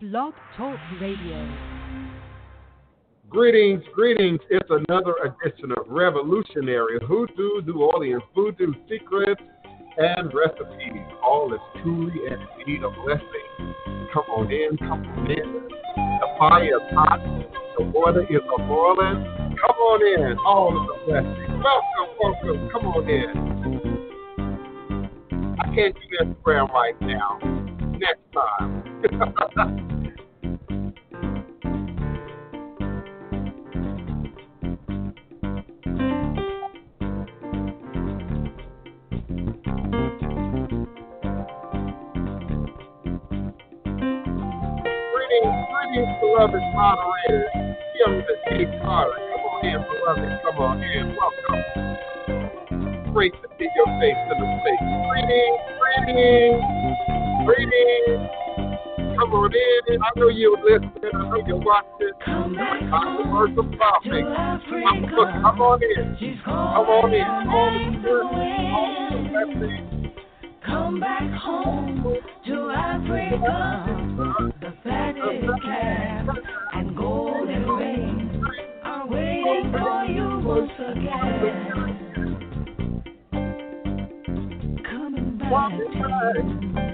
Blog Talk Radio. Greetings, greetings. It's another edition of Revolutionary Hoodoo New Orleans Voodoo Secrets and Recipes. All is truly and indeed a blessing. Come on in, come on in. The fire is hot, the water is a boiling. Come on in, all is a blessing. Welcome, welcome, come on in. I can't do Instagram right now. Next time. Beloved moderators. Carter. Come on in, beloved. Come on in. Welcome. To your face the. Greetings, greetings, greetings. Come on in. I know you're listening. I know you're watching. Come back Controversial home topic. Come, look, Africa. come on in. Come on in. All the good, all the blessings. Come back home to Africa. The fatted calf and golden ring are waiting for you once again. Coming back. I'm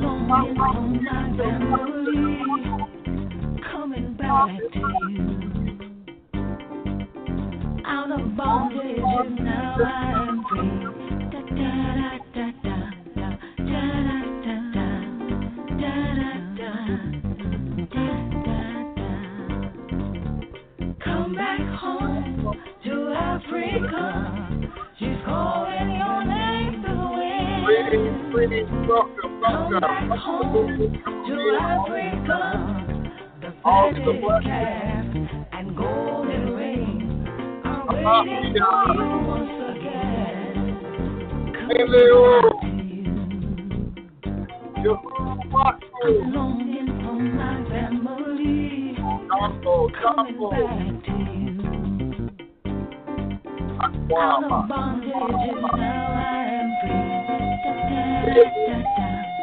longing for my family. Coming back to you. Out of bondage and now I'm free. Da da da da da da da da da da da da da da. Come back home to Africa. She's calling your name to win. Come back home to. Africa. The fatted calf and golden ring are waiting for you once again. Come back to you. I'm longing for my family. Coming back to you. Out of bondage now I'm free. Da da da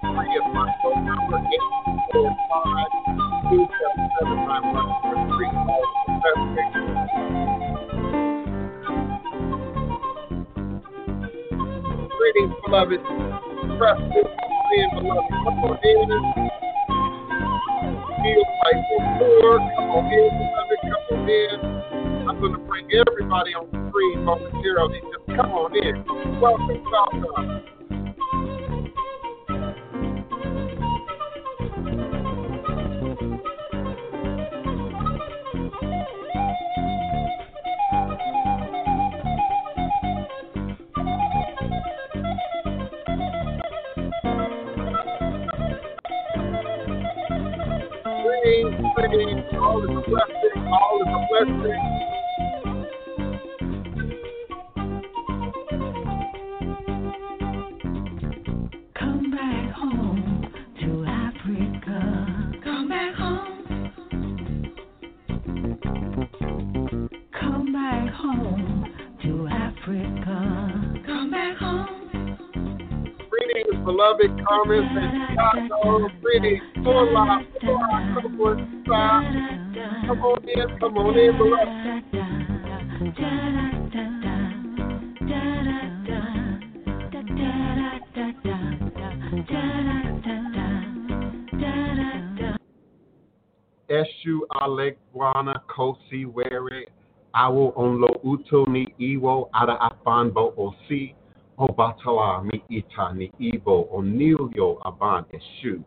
three Greetings, beloved. Trust this beloved. Come on in. Feel like you're Come on in. Come on in. I'm going to bring everybody on the screen. Just come on in. Welcome, welcome. comments that God's. Full come on, in, come on in, beloved. Eshu Alegwana Kosi Were Awo Onlo Utoni Iwo Ada Afanbo Osi Obatala Mi Ita ni Ibo Onilio Aban Eshu.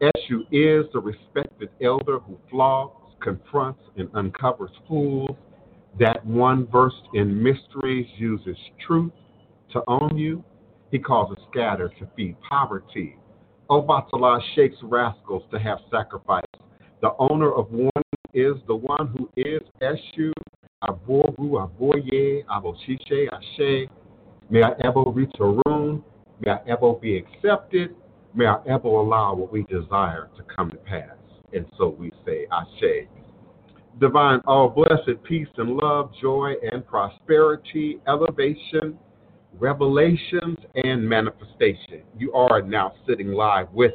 Eshu is the respected elder who flogs, confronts, and uncovers fools. That one versed in mysteries uses truth to own you. He causes scatter to feed poverty. Obatala shakes rascals to have sacrifice. The owner of warning is the one who is Eshu, Abogu, Aboye, Aboshishe, Ashe. May I ever reach a room. May I ever be accepted. May I ever allow what we desire to come to pass. And so we say, Ashe. Divine, all blessed peace and love, joy and prosperity, elevation, revelations, and manifestation. You are now sitting live with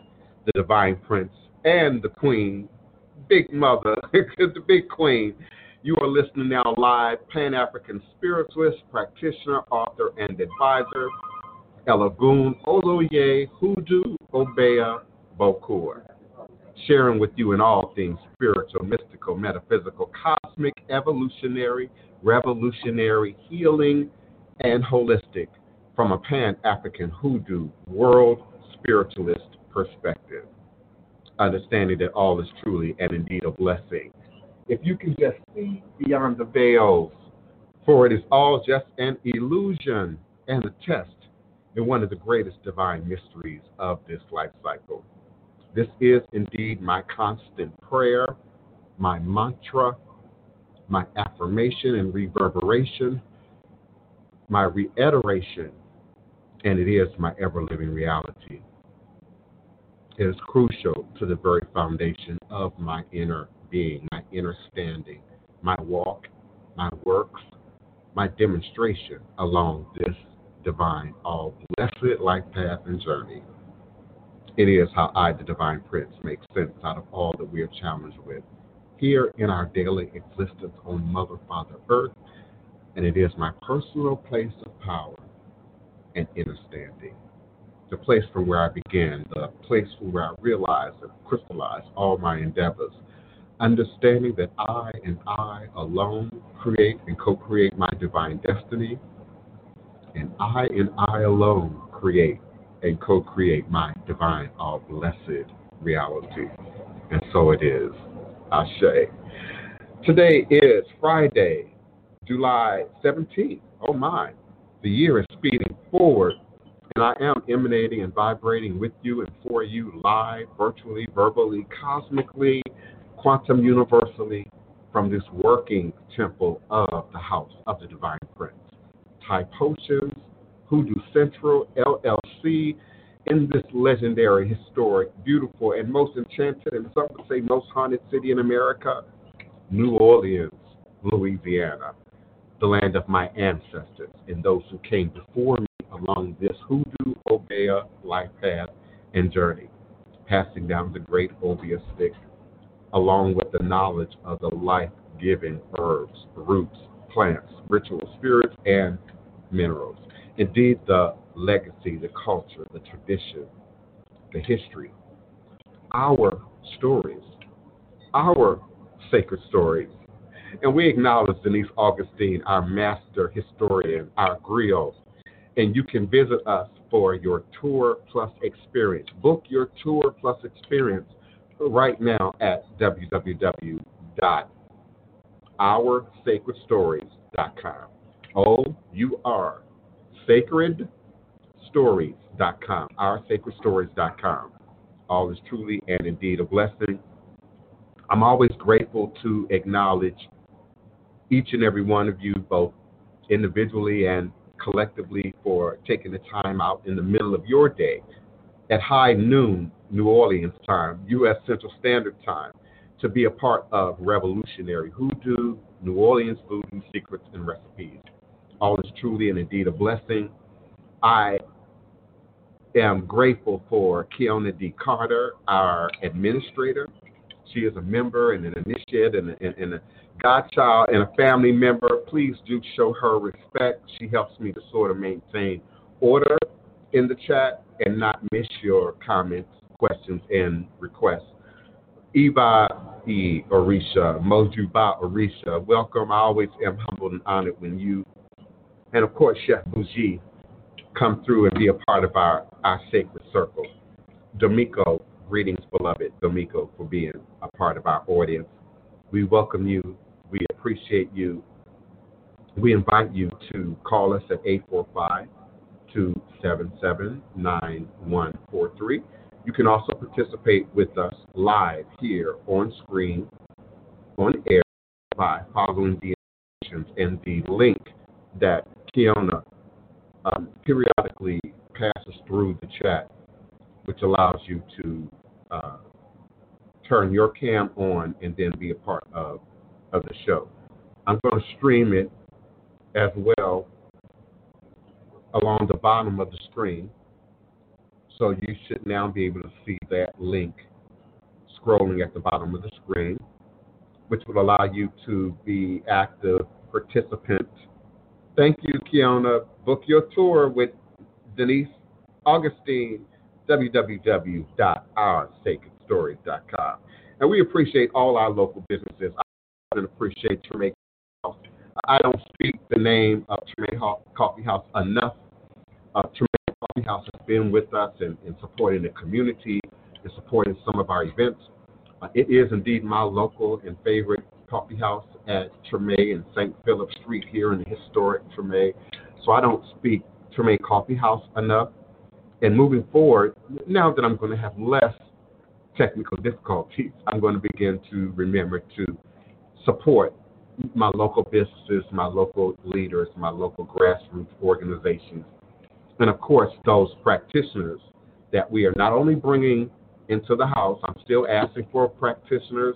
the Divine Prince and the Queen, Big Mother, the Big Queen. You are listening now live, Pan African spiritualist, practitioner, author, and advisor, Elagoon Oloye Hoodoo Obeah Bokor, sharing with you in all things spiritual, mystical, metaphysical, cosmic, evolutionary, revolutionary, healing, and holistic from a Pan African hoodoo world spiritualist perspective. Understanding that all is truly and indeed a blessing. If you can just see beyond the veils, for it is all just an illusion and a test in one of the greatest divine mysteries of this life cycle. This is indeed my constant prayer, my mantra, my affirmation and reverberation, my reiteration, and it is my ever living reality. It is crucial to the very foundation of my inner being, inner standing, my walk, my works, my demonstration along this divine, all blessed life path and journey. It is how I, the Divine Prince, make sense out of all that we are challenged with here in our daily existence on Mother, Father, Earth, and it is my personal place of power and inner standing. The place from where I began, the place from where I realized and crystallized all my endeavors, understanding that I and I alone create and co create my divine destiny, and I and I alone create and co create my divine, all blessed reality. And so it is. Ashe. Today is Friday, July 17th. Oh my, the year is speeding forward, and I am emanating and vibrating with you and for you live, virtually, verbally, cosmically, quantum universally from this working temple of the house of the Divine Prince. Thai Potions, Hoodoo Central, LLC, in this legendary, historic, beautiful, and most enchanted, and some would say most haunted city in America, New Orleans, Louisiana, the land of my ancestors and those who came before me along this hoodoo Obeah life path and journey, passing down the great Obeah stick, along with the knowledge of the life giving herbs, roots, plants, ritual spirits, and minerals. Indeed, the legacy, the culture, the tradition, the history, our stories, our sacred stories. And we acknowledge Denise Augustine, our master historian, our griot. And you can visit us for your tour plus experience. Book your tour plus experience right now at www.oursacredstories.com. O U R sacredstories.com. Oursacredstories.com. All is truly and indeed a blessing. I'm always grateful to acknowledge each and every one of you, both individually and collectively, for taking the time out in the middle of your day at high noon, New Orleans time, U.S. Central Standard Time, to be a part of Revolutionary Hoodoo, New Orleans Voodoo Secrets and Recipes. All is truly and indeed a blessing. I am grateful for Keona D. Carter, our administrator. She is a member and an initiate and a, and, and a godchild and a family member. Please do show her respect. She helps me to sort of maintain order in the chat and not miss your comments, questions, and requests. Eva E. Orisha, Mojuba Orisha, welcome. I always am humbled and honored when you, and of course, Chef Bougie, come through and be a part of our, our sacred circle. Domiko, greetings, beloved. Domiko, for being a part of our audience. We welcome you. We appreciate you. We invite you to call us at 845 277 9143. You can also participate with us live here on screen, on air, by following the instructions and the link that Kiona um, periodically passes through the chat, which allows you to uh, turn your cam on and then be a part of, of the show. I'm going to stream it as well along the bottom of the screen. So you should now be able to see that link scrolling at the bottom of the screen, which will allow you to be active participant. Thank you, Kiona. Book your tour with Denise Augustine, www.oursacredstories.com. And we appreciate all our local businesses. I appreciate Treme House. I don't speak the name of Treme Coffee House enough. Uh, Coffee House has been with us in, in supporting the community and supporting some of our events. Uh, it is indeed my local and favorite coffee house at Treme and St. Philip Street here in the historic Treme. So I don't speak Treme Coffee House enough. And moving forward, now that I'm going to have less technical difficulties, I'm going to begin to remember to support my local businesses, my local leaders, my local grassroots organizations, and of course, those practitioners that we are not only bringing into the house, I'm still asking for practitioners.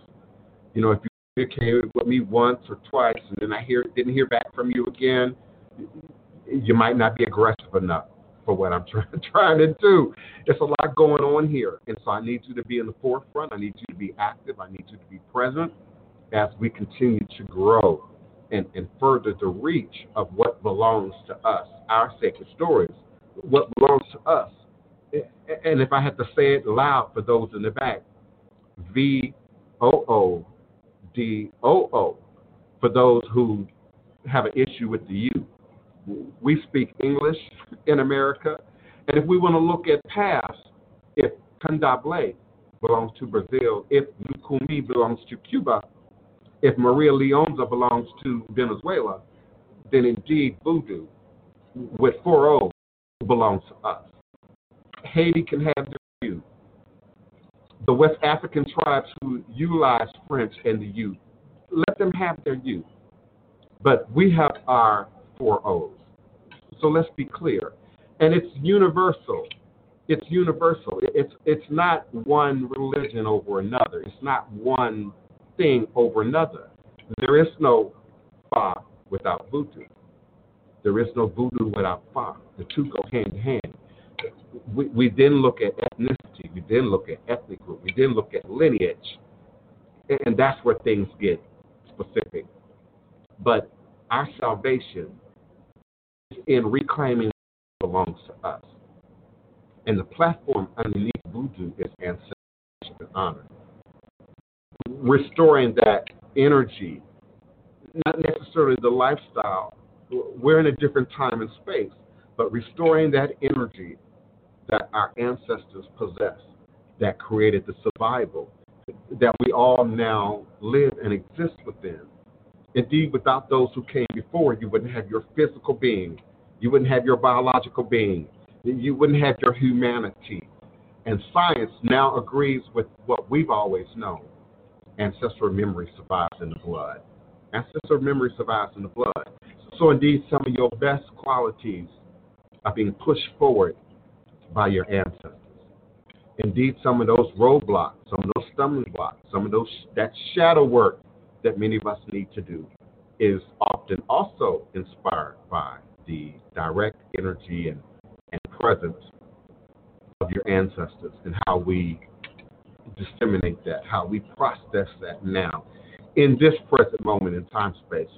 You know, if you communicated with me once or twice and then I hear didn't hear back from you again, you might not be aggressive enough for what I'm trying, trying to do. There's a lot going on here. And so I need you to be in the forefront. I need you to be active. I need you to be present as we continue to grow and, and further the reach of what belongs to us, our sacred stories, what belongs to us. And if I had to say it loud for those in the back, V O O D O O, for those who have an issue with the U. We speak English in America. And if we want to look at past, if Candomblé belongs to Brazil, if Lucumi belongs to Cuba, if Maria Lionza belongs to Venezuela, then indeed voodoo with 4 belongs to us. Haiti can have their view. The West African tribes who utilize French and the youth, let them have their youth. But we have our four O's. So let's be clear. And it's universal. It's universal. It's it's not one religion over another. It's not one thing over another. There is no Fa without voodoo. There is no voodoo without Fa. The two go hand in hand. We, we then look at ethnicity. We then look at ethnic group. We then look at lineage. And that's where things get specific. But our salvation is in reclaiming what belongs to us. And the platform underneath voodoo is ancestral honor restoring that energy, not necessarily the lifestyle. We're in a different time and space, but restoring that energy that our ancestors possessed, that created the survival that we all now live and exist within. Indeed, without those who came before, you wouldn't have your physical being, you wouldn't have your biological being, you wouldn't have your humanity. And science now agrees with what we've always known ancestral memory survives in the blood. Ancestral memory survives in the blood. So, indeed, some of your best qualities are being pushed forward by your ancestors. Indeed, some of those roadblocks, some of those stumbling blocks, some of those that shadow work that many of us need to do is often also inspired by the direct energy and, and presence of your ancestors and how we disseminate that, how we process that now in this present moment in time space.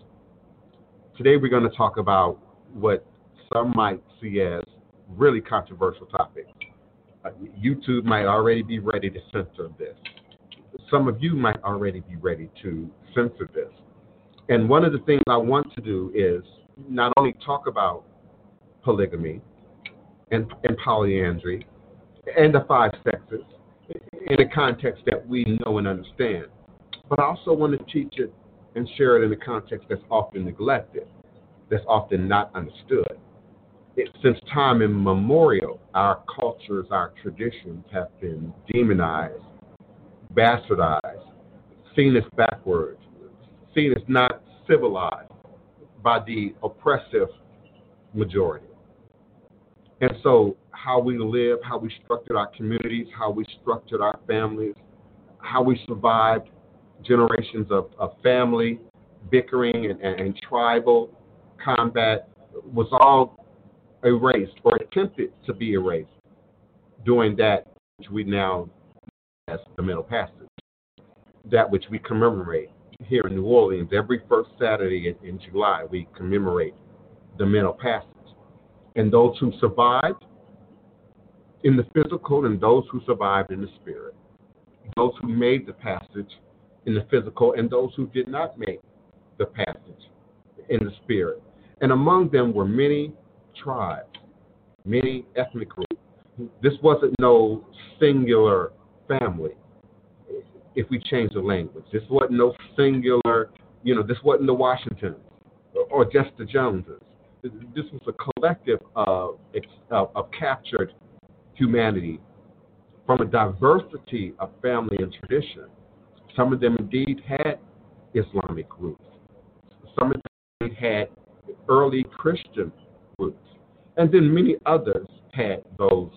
Today we're going to talk about what some might see as really controversial topics. Uh, YouTube might already be ready to censor this. Some of you might already be ready to censor this. And one of the things I want to do is not only talk about polygamy and, and polyandry and the five sexes, in a context that we know and understand. But I also want to teach it and share it in a context that's often neglected, that's often not understood. it, since time immemorial, our cultures, our traditions have been demonized, bastardized, seen as backwards, seen as not civilized by the oppressive majority. And so, how we live, how we structured our communities, how we structured our families, how we survived generations of, of family bickering and, and, and tribal combat was all erased or attempted to be erased during that which we now as the Middle Passage, that which we commemorate here in New Orleans every first Saturday in, in July. We commemorate the Middle Passage, and those who survived in the physical and those who survived in the spirit, those who made the passage in the physical and those who did not make the passage in the spirit. And among them were many tribes, many ethnic groups. This wasn't no singular family. If we change the language, this wasn't no singular, you know, this wasn't the Washingtons or just the Joneses. This was a collective of, of, of captured humanity from a diversity of family and tradition. Some of them indeed had Islamic roots. Some of them had early Christian roots. And then many others had those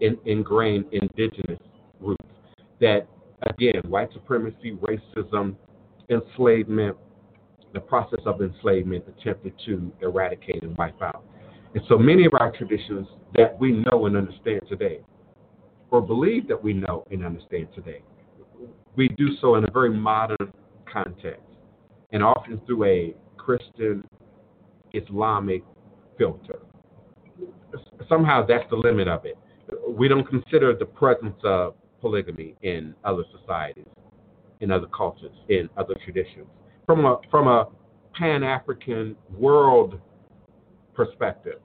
in, ingrained indigenous roots that, again, white supremacy, racism, enslavement, the process of enslavement attempted to eradicate and wipe out. And so many of our traditions that we know and understand today, or believe that we know and understand today, we do so in a very modern context and often through a Christian Islamic filter. Somehow that's the limit of it. We don't consider the presence of polygamy in other societies, in other cultures, in other traditions. From a from a Pan African world perspective,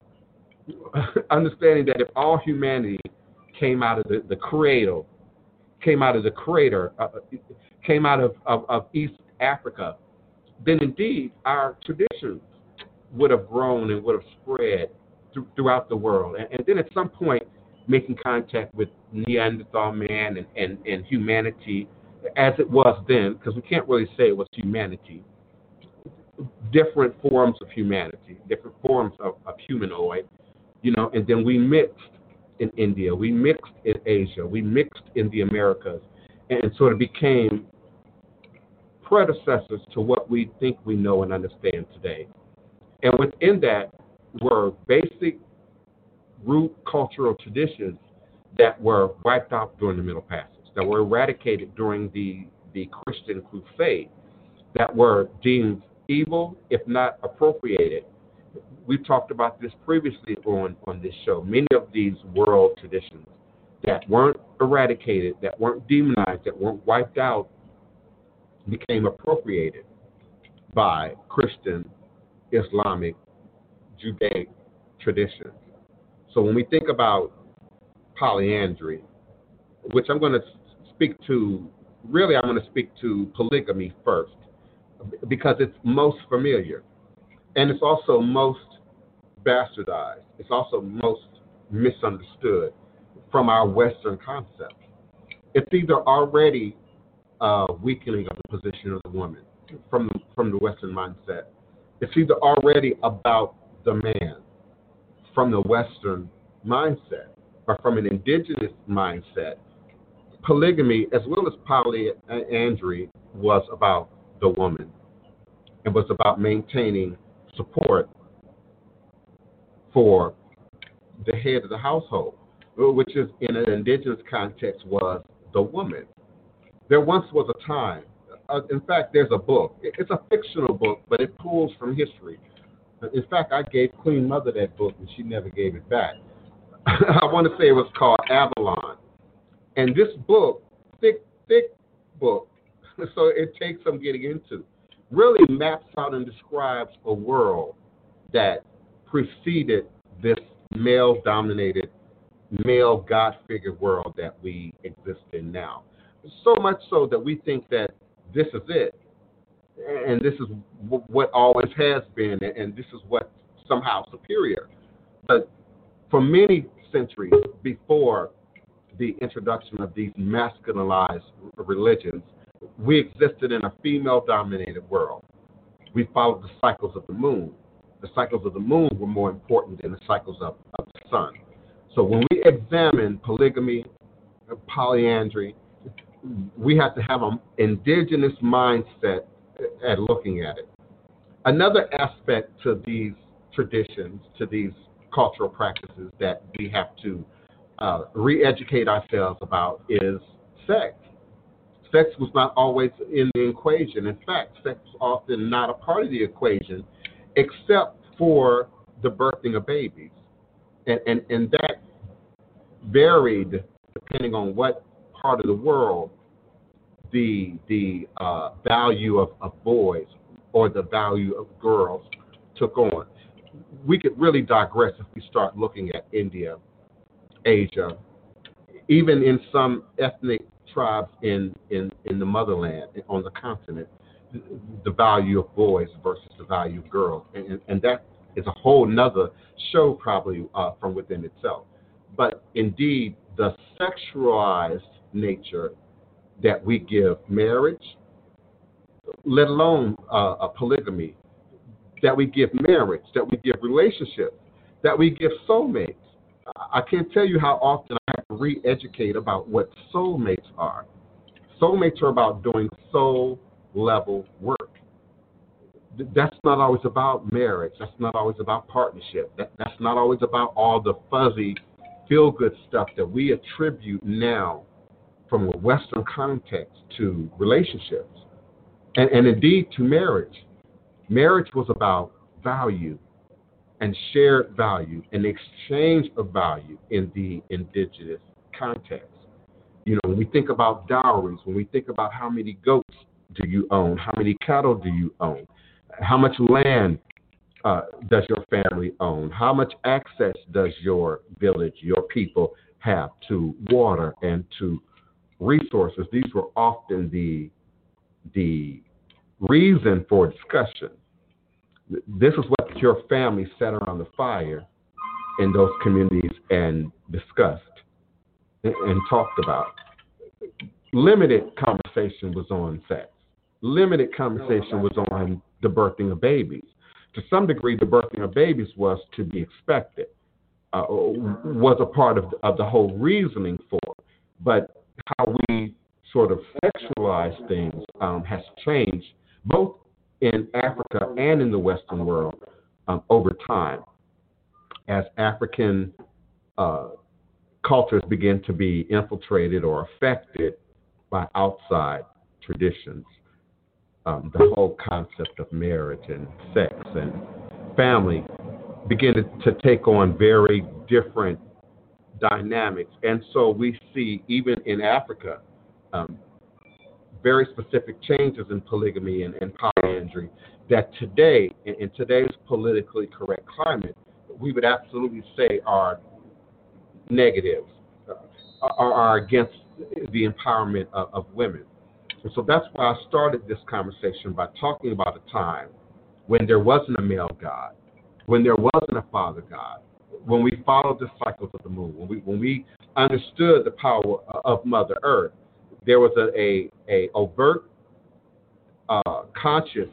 understanding that if all humanity came out of the, the cradle, came out of the crater, uh, came out of, of, of East Africa, then indeed our traditions would have grown and would have spread th- throughout the world. And, and, then at some point, making contact with Neanderthal man and, and, and humanity as it was then, because we can't really say it was humanity, different forms of humanity, different forms of, of humanoid, you know, and then we mixed in India, we mixed in Asia, we mixed in the Americas, and sort of became predecessors to what we think we know and understand today. And within that were basic root cultural traditions that were wiped out during the Middle Passage, that were eradicated during the, the Christian crusade, that were deemed evil, if not appropriated. We've talked about this previously on, on this show. Many of these world traditions that weren't eradicated, that weren't demonized, that weren't wiped out, became appropriated by Christian Islamic, Judaic traditions. So when we think about polyandry, which I'm going to speak to, really, I'm going to speak to polygamy first because it's most familiar and it's also most bastardized. It's also most misunderstood from our Western concepts. It's either already a weakening of the position of the woman from from the Western mindset, it's either already about the man from the Western mindset or from an indigenous mindset. Polygamy, as well as polyandry, was about the woman and was about maintaining support for the head of the household, which is in an indigenous context was the woman. There once was a time uh, in fact, there's a book. It's a fictional book, but it pulls from history. In fact, I gave Queen Mother that book, and she never gave it back. I want to say it was called Avalon. And this book, thick, thick book, so it takes some getting into, really maps out and describes a world that preceded this male dominated, male God figure world that we exist in now. So much so that we think that this is it, and this is w- what always has been, and this is what somehow superior. But for many centuries before the introduction of these masculinized religions, we existed in a female dominated world. We followed the cycles of the moon. The cycles of the moon were more important than the cycles of, of the sun. So when we examine polygamy, polyandry, we have to have an indigenous mindset at looking at it. Another aspect to these traditions, to these cultural practices that we have to uh, re educate ourselves about is sex. Sex was not always in the equation. In fact, sex was often not a part of the equation except for the birthing of babies. And, and, and that varied depending on what part of the world the, the uh, value of, of boys or the value of girls took on. We could really digress if we start looking at India, Asia, even in some ethnic tribes in, in, in the motherland, on the continent, the value of boys versus the value of girls. And, and that is a whole nother show, probably uh, from within itself. But indeed, the sexualized nature that we give marriage, let alone uh, a polygamy, that we give marriage, that we give relationships, that we give soulmates. I can't tell you how often re educate about what soulmates are. Soulmates are about doing soul level work. That's not always about marriage. That's not always about partnership. That, that's not always about all the fuzzy, feel good stuff that we attribute now from a Western context to relationships and, and indeed to marriage. Marriage was about value and shared value and exchange of value in the indigenous context. You know, when we think about dowries, when we think about how many goats do you own, how many cattle do you own, how much land uh, does your family own, how much access does your village, your people have to water and to resources. These were often the the reason for discussion. This is what your family sat around the fire in those communities and discussed and, talked about. Limited conversation was on sex. Limited conversation was on the birthing of babies. To some degree, the birthing of babies was to be expected, uh, was a part of the, of the whole reasoning for. But how we sort of sexualize things um, has changed both in Africa and in the Western world um, over time as African uh, cultures begin to be infiltrated or affected by outside traditions. Um, the whole concept of marriage and sex and family begin to, to take on very different dynamics. And so we see, even in Africa, um, very specific changes in polygamy and, and polyandry that today, in, in, today's politically correct climate, we would absolutely say are negative, uh, are, are, against the empowerment of, of women. And so that's why I started this conversation by talking about a time when there wasn't a male God, when there wasn't a father God, when we followed the cycles of the moon, when we when we understood the power of Mother Earth, there was a a, a overt, uh, conscious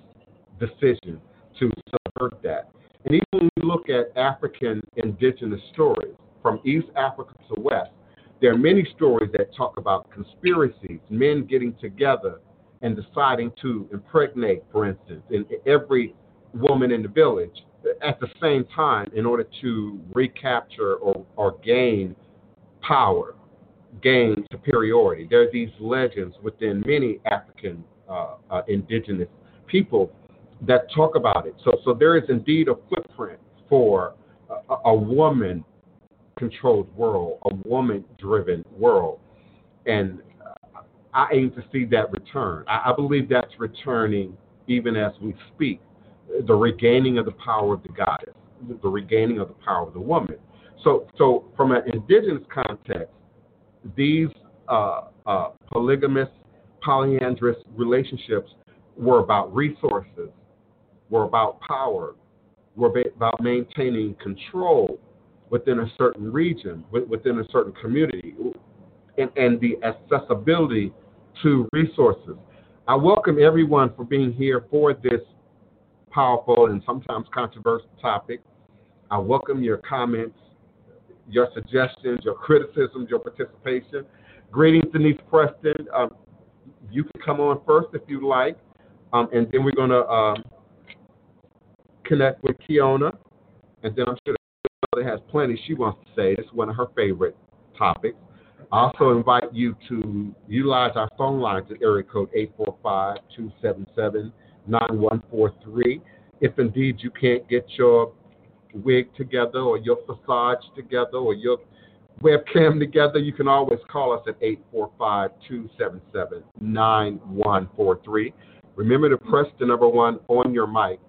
decision to subvert that. And even when we look at African indigenous stories from East Africa to West, there are many stories that talk about conspiracies, men getting together and deciding to impregnate, for instance, in every woman in the village at the same time in order to recapture or, or gain power, gain superiority. There are these legends within many African uh, uh, indigenous people that talk about it. So, so there is indeed a footprint for a, a woman controlled world, a woman driven world. And I aim to see that return. I, I believe that's returning even as we speak the regaining of the power of the goddess, the regaining of the power of the woman. So, so from an indigenous context, these uh, uh, polygamous, polyandrous relationships were about resources, were about power, were about maintaining control within a certain region, within a certain community, and, and the accessibility to resources. I welcome everyone for being here for this powerful and sometimes controversial topic. I welcome your comments, your suggestions, your criticisms, your participation. Greetings, Denise Preston. Um, you can come on first if you like, um, and then we're going to um, connect with Kiona, and then I'm sure that has plenty she wants to say. It's one of her favorite topics. I also invite you to utilize our phone lines at area code 845-277-9143. If indeed you can't get your wig together or your facade together or your webcam together, you can always call us at 845-277-9143. Remember to press the number one on your mic.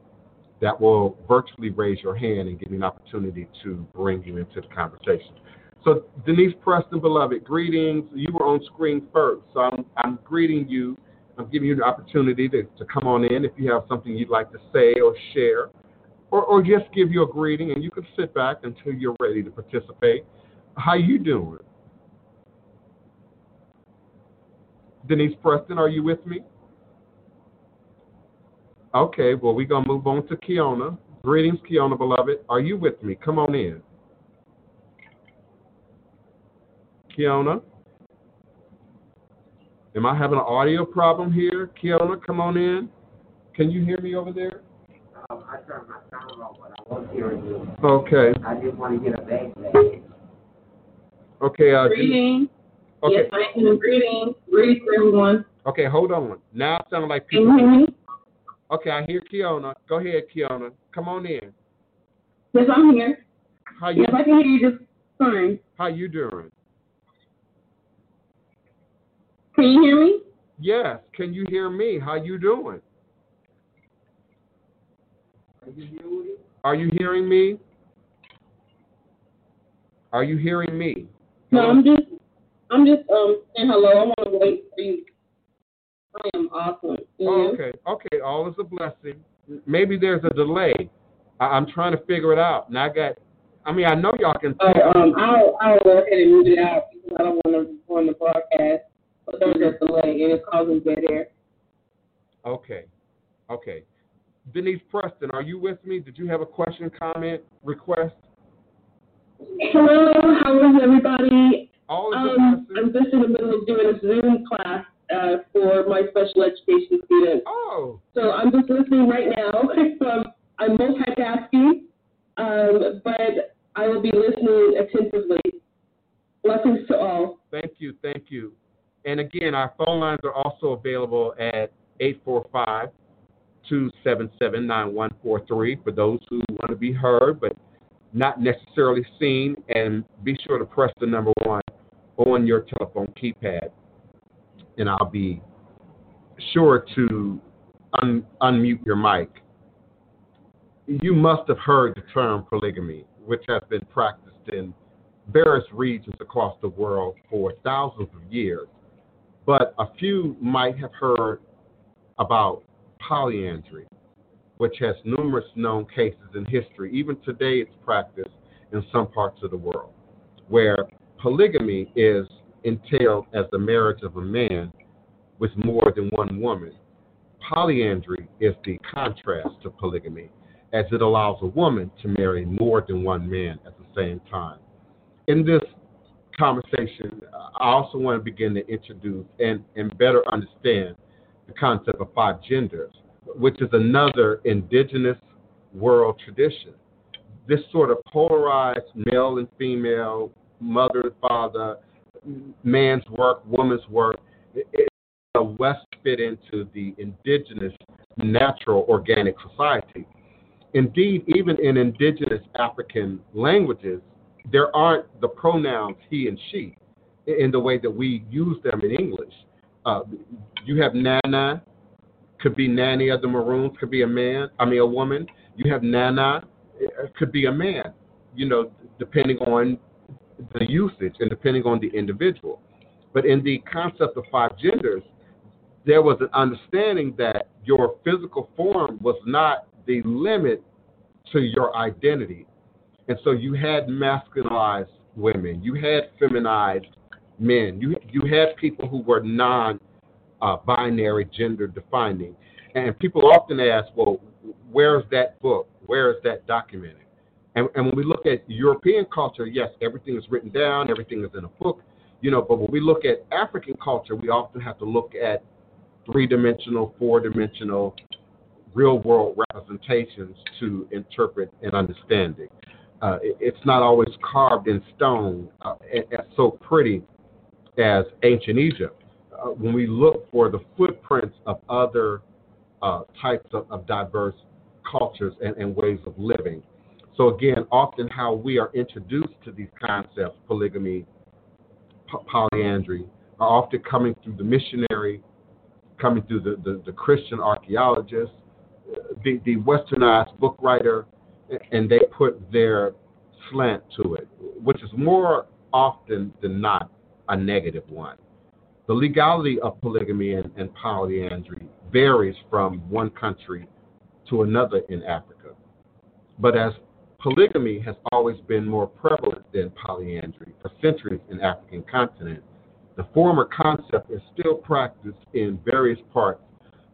That will virtually raise your hand and give you an opportunity to bring you into the conversation. So, Denise Preston, beloved, greetings. You were on screen first, so I'm, I'm greeting you. I'm giving you the opportunity to, to come on in if you have something you'd like to say or share, or, or just give you a greeting, and you can sit back until you're ready to participate. How you doing? Denise Preston, are you with me? Okay, well, we're going to move on to Kiona. Greetings, Kiona, beloved. Are you with me? Come on in. Kiona? Am I having an audio problem here? Kiona, come on in. Can you hear me over there? Um, I turned my sound off, but I was hearing you. Okay. I just want to get a backpack. Okay. Uh, Denise- Greetings. okay. Yes, I am. Greetings. Greetings everyone. Okay. Hold on. Now it sounds like people. hear me? Okay, I hear Kiona. Go ahead, Kiona. Come on in. Yes, I'm here. How you Yes, I can hear you just fine. How you doing? Can you hear me? Yes. Can you hear me? How you doing? Are you? Are you hearing me? Are you hearing me? No, I'm just, I'm just um saying hello. I want to wait for you. I am awesome. And Oh, okay. Okay. All is a blessing. Maybe there's a delay. I- I'm trying to figure it out. And I got, I mean, I know y'all can Oh, tell. um, I'll, I'll go ahead and mute it out because I don't want to ruin the broadcast. But there's a delay and it's causing dead air. Okay. Okay. Denise Preston, are you with me? Did you have a question, comment, request? Hello, how is everybody? All is a Um. I'm just in the middle of doing a Zoom class uh, for my special education students. Oh, So I'm just listening right now. um, I'm multitasking, um, but I will be listening attentively. Blessings to all. thank you. Thank you. And again, our phone lines are also available at 845 277 9143 for those who want to be heard but not necessarily seen. And be sure to press the number one on your telephone keypad, and I'll be sure to un- unmute your mic. You must have heard the term polygamy, which has been practiced in various regions across the world for thousands of years. But a few might have heard about polyandry, which has numerous known cases in history. Even today, it's practiced in some parts of the world, where polygamy is entailed as the marriage of a man with more than one woman. Polyandry is the contrast to polygamy, as it allows a woman to marry more than one man at the same time. In this conversation, I also want to begin to introduce and, and better understand the concept of five genders, which is another indigenous world tradition. This sort of polarized male and female, mother and father, man's work, woman's work, it, it West fit into the indigenous natural organic society. Indeed, even in indigenous African languages, there aren't the pronouns he and she in the way that we use them in English. Uh, you have Nana, could be Nanny of the Maroons, could be a man, I mean a woman. You have Nana, could be a man, you know, depending on the usage and depending on the individual. But in the concept of five genders, there was an understanding that your physical form was not the limit to your identity. And so you had masculinized women, you had feminized men, you you had people who were non uh, binary gender defining. And people often ask, well, where's that book? Where is that documented? And, and when we look at European culture, yes, everything is written down, everything is in a book, you know, but when we look at African culture, we often have to look at three dimensional, four dimensional, real world representations to interpret and understanding. Uh, it, it's not always carved in stone uh, and so pretty as ancient Egypt. Uh, when we look for the footprints of other uh, types of, of diverse cultures and, and ways of living. So again, often how we are introduced to these concepts, polygamy, polyandry, are often coming through the missionary, coming through the, the, the Christian archaeologist, uh, the, the westernized book writer, and they put their slant to it, which is more often than not a negative one. The legality of polygamy and, and polyandry varies from one country to another in Africa. But as polygamy has always been more prevalent than polyandry for centuries in African continent, the former concept is still practiced in various parts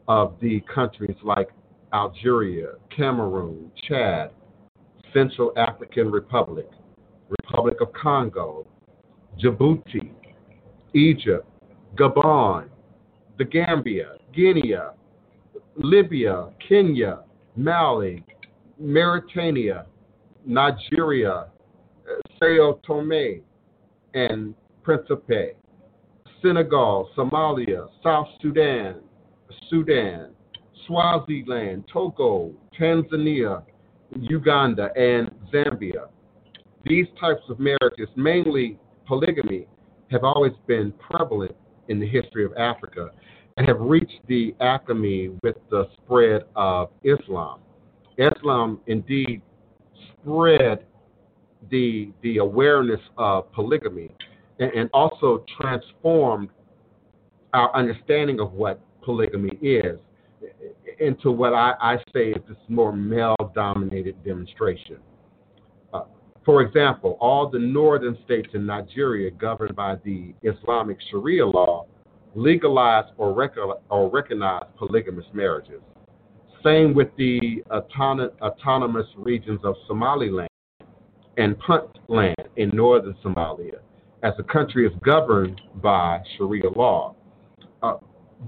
of the countries like Algeria, Cameroon, Chad, Central African Republic, Republic of Congo, Djibouti, Egypt, Gabon, the Gambia, Guinea, Libya, Kenya, Mali, Mauritania, Nigeria, Sao Tome and Principe, Senegal, Somalia, South Sudan, Sudan, Swaziland, Togo, Tanzania, Uganda, and Zambia. These types of marriages, mainly polygamy, have always been prevalent in the history of Africa and have reached the acme with the spread of Islam. Islam indeed spread the the awareness of polygamy and, and also transformed our understanding of what polygamy is into what I, I say is this more male dominated demonstration. Uh, for example, all the northern states in Nigeria governed by the Islamic Sharia law legalize or, rec- or recognize polygamous marriages. Same with the autonom- autonomous regions of Somaliland and Puntland in northern Somalia, as the country is governed by Sharia law. Uh,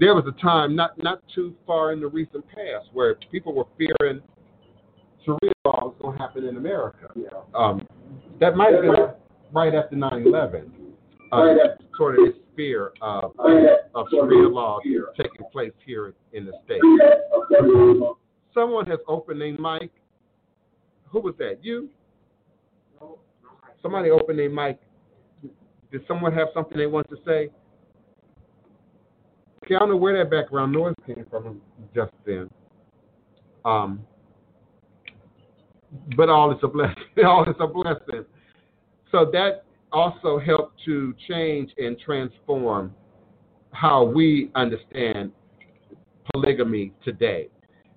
there was a time not, not too far in the recent past where people were fearing Sharia law was going to happen in America. Um, that might have been right after 9 11. Uh, sort of fear of, of Sharia law taking place here in the state. Someone has opened a mic. Who was that? You? Somebody opened a mic. Did someone have something they want to say? Okay, I don't know where that background noise came from just then. Um, but all is a blessing. all is a blessing. So that also help to change and transform how we understand polygamy today.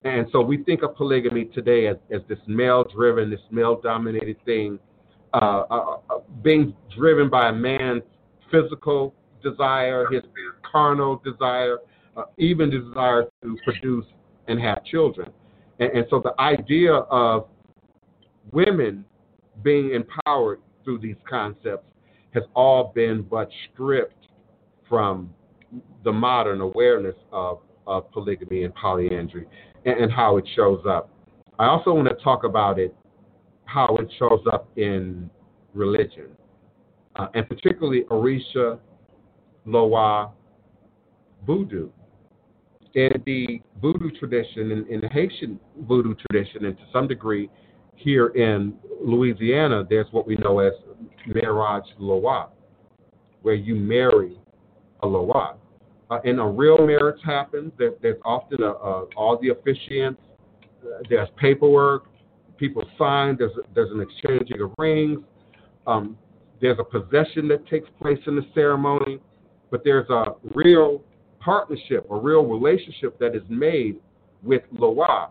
And so we think of polygamy today as, as this male driven, this male dominated thing, uh, uh, uh, being driven by a man's physical desire, his carnal desire, uh, even desire to produce and have children. And, and so the idea of women being empowered through these concepts has all been but stripped from the modern awareness of, of polygamy and polyandry and, and how it shows up. I also want to talk about it, how it shows up in religion, uh, and particularly Orisha, Loa, Voodoo. In the Voodoo tradition, in, in the Haitian Voodoo tradition, and to some degree here in Louisiana, there's what we know as marriage Loa, where you marry a Loa. Uh, and a real marriage happens. There, there's often a, a, all the officiants, there's paperwork, people sign, there's, there's an exchanging of rings, um, there's a possession that takes place in the ceremony, but there's a real partnership, a real relationship that is made with Loa.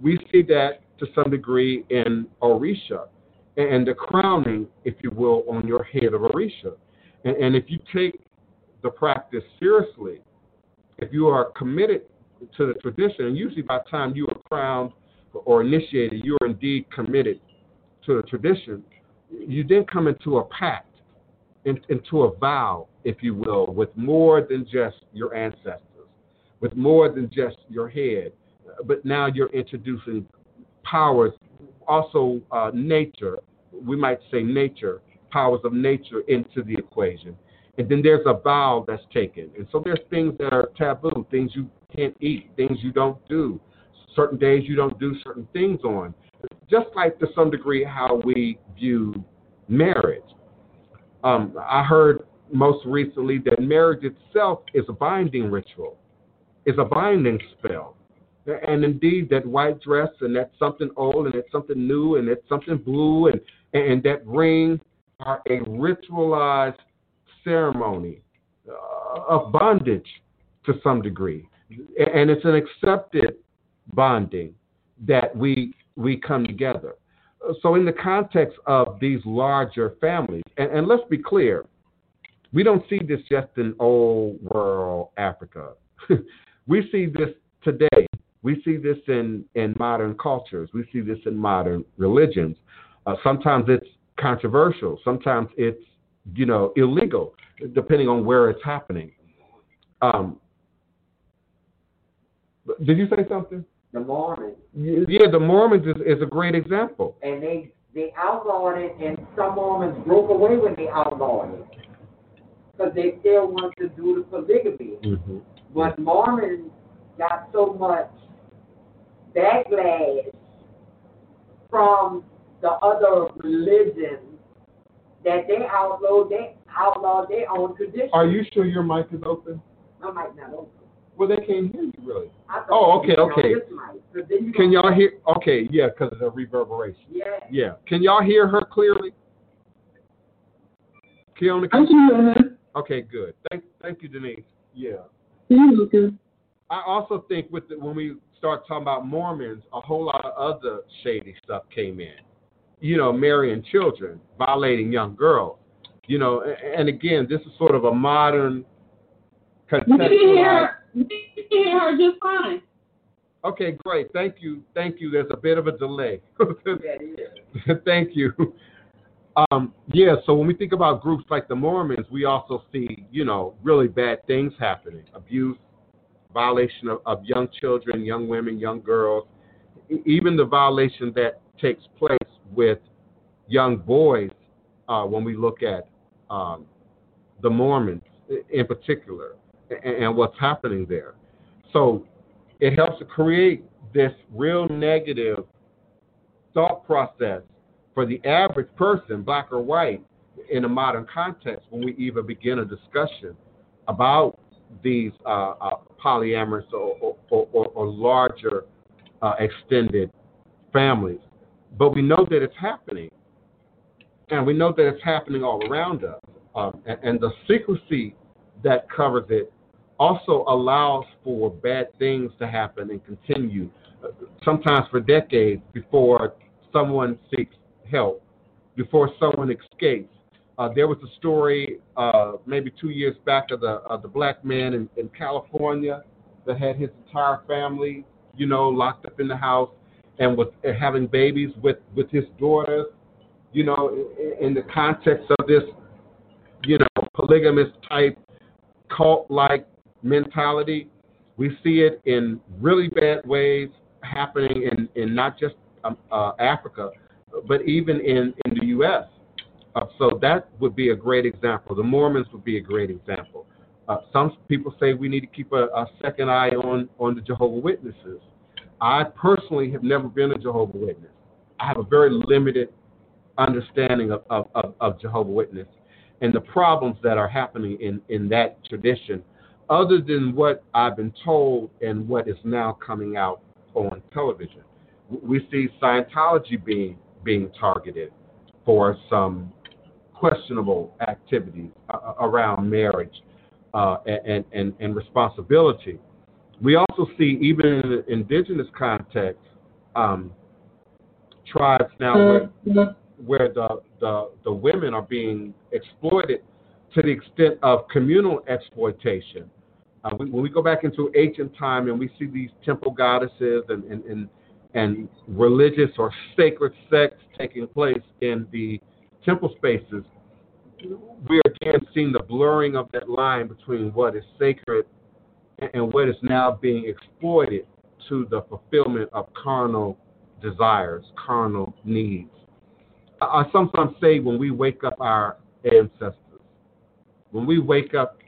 We see that to some degree in Orisha. and the crowning, if you will, on your head of Orisha. And, and if you take the practice seriously, if you are committed to the tradition, and usually by the time you are crowned or initiated, you are indeed committed to the tradition, you then come into a pact, in, into a vow, if you will, with more than just your ancestors, with more than just your head, but now you're introducing powers, also uh, nature, we might say nature, powers of nature into the equation. And then there's a vow that's taken. And so there's things that are taboo, things you can't eat, things you don't do, certain days you don't do certain things on. Just like to some degree how we view marriage. Um, I heard most recently that marriage itself is a binding ritual, is a binding spell. And indeed, that white dress and that's something old and it's something new and it's something blue and, and that ring are a ritualized ceremony uh, of bondage to some degree. And it's an accepted bonding that we we come together. So in the context of these larger families, and, and let's be clear, we don't see this just in old world Africa. we see this today. We see this in, in modern cultures. We see this in modern religions. Uh, sometimes it's controversial. Sometimes it's you know illegal, depending on where it's happening. Um, did you say something? The Mormons, Yeah, the Mormons is, is a great example. and they they outlawed it, and some Mormons broke away when they outlawed it, because they still want to do the polygamy. Mm-hmm. But Mormons got so much backlash from the other religions that they outlawed they outlawed their own tradition. Are you sure your mic is open? I might not open. Well, they can't hear you really. Oh, okay, okay. this mic, 'cause then you Can y'all hear? Okay, yeah, because of the reverberation. Yeah. Yeah. Can y'all hear her clearly? Keona, I can- can hear her. okay, good. Thank, thank you, Denise. Yeah. You're welcome. I also think with the, when we start talking about Mormons, a whole lot of other shady stuff came in. You know, marrying children, violating young girls. You know, and again, this is sort of a modern We can hear contextualized. can hear her just fine. Okay, great. Thank you. Thank you. There's a bit of a delay. Thank you. Um, yeah, so when we think about groups like the Mormons, we also see, you know, really bad things happening abuse, violation of, of young children, young women, young girls, even the violation that takes place with young boys uh, when we look at um, the Mormons in particular and, and what's happening there. So it helps to create this real negative thought process for the average person, black or white, in a modern context when we even begin a discussion about these uh, uh, polyamorous or, or, or, or larger uh, extended families. But we know that it's happening. And we know that it's happening all around us. Um, and, and the secrecy that covers it also allows for bad things to happen and continue, uh, sometimes for decades before someone seeks help, before someone escapes. Uh, there was a story uh, maybe two years back of the of the black man in, in California that had his entire family, you know, locked up in the house and was having babies with with his daughters, you know, in, in the context of this, you know, polygamous type cult like mentality. We see it in really bad ways happening in, in not just um, uh, Africa, but even in, in the U.S. Uh, so that would be a great example. The Mormons would be a great example. Uh, some people say we need to keep a, a second eye on, on the Jehovah Witnesses. I personally have never been a Jehovah Witness. I have a very limited understanding of, of, of, of Jehovah Witness and the problems that are happening in, in that tradition, other than what I've been told and what is now coming out on television. We see Scientology being being targeted for some questionable activities uh, around marriage uh, and, and, and responsibility. We also see, even in the indigenous context, um, tribes now where, where the, the, the women are being exploited to the extent of communal exploitation. Uh, we, when we go back into ancient time and we see these temple goddesses and, and, and, and religious or sacred sex taking place in the temple spaces, we are again seeing the blurring of that line between what is sacred and, what is now being exploited to the fulfillment of carnal desires, carnal needs. I, sometimes say when we wake up our ancestors, when we wake up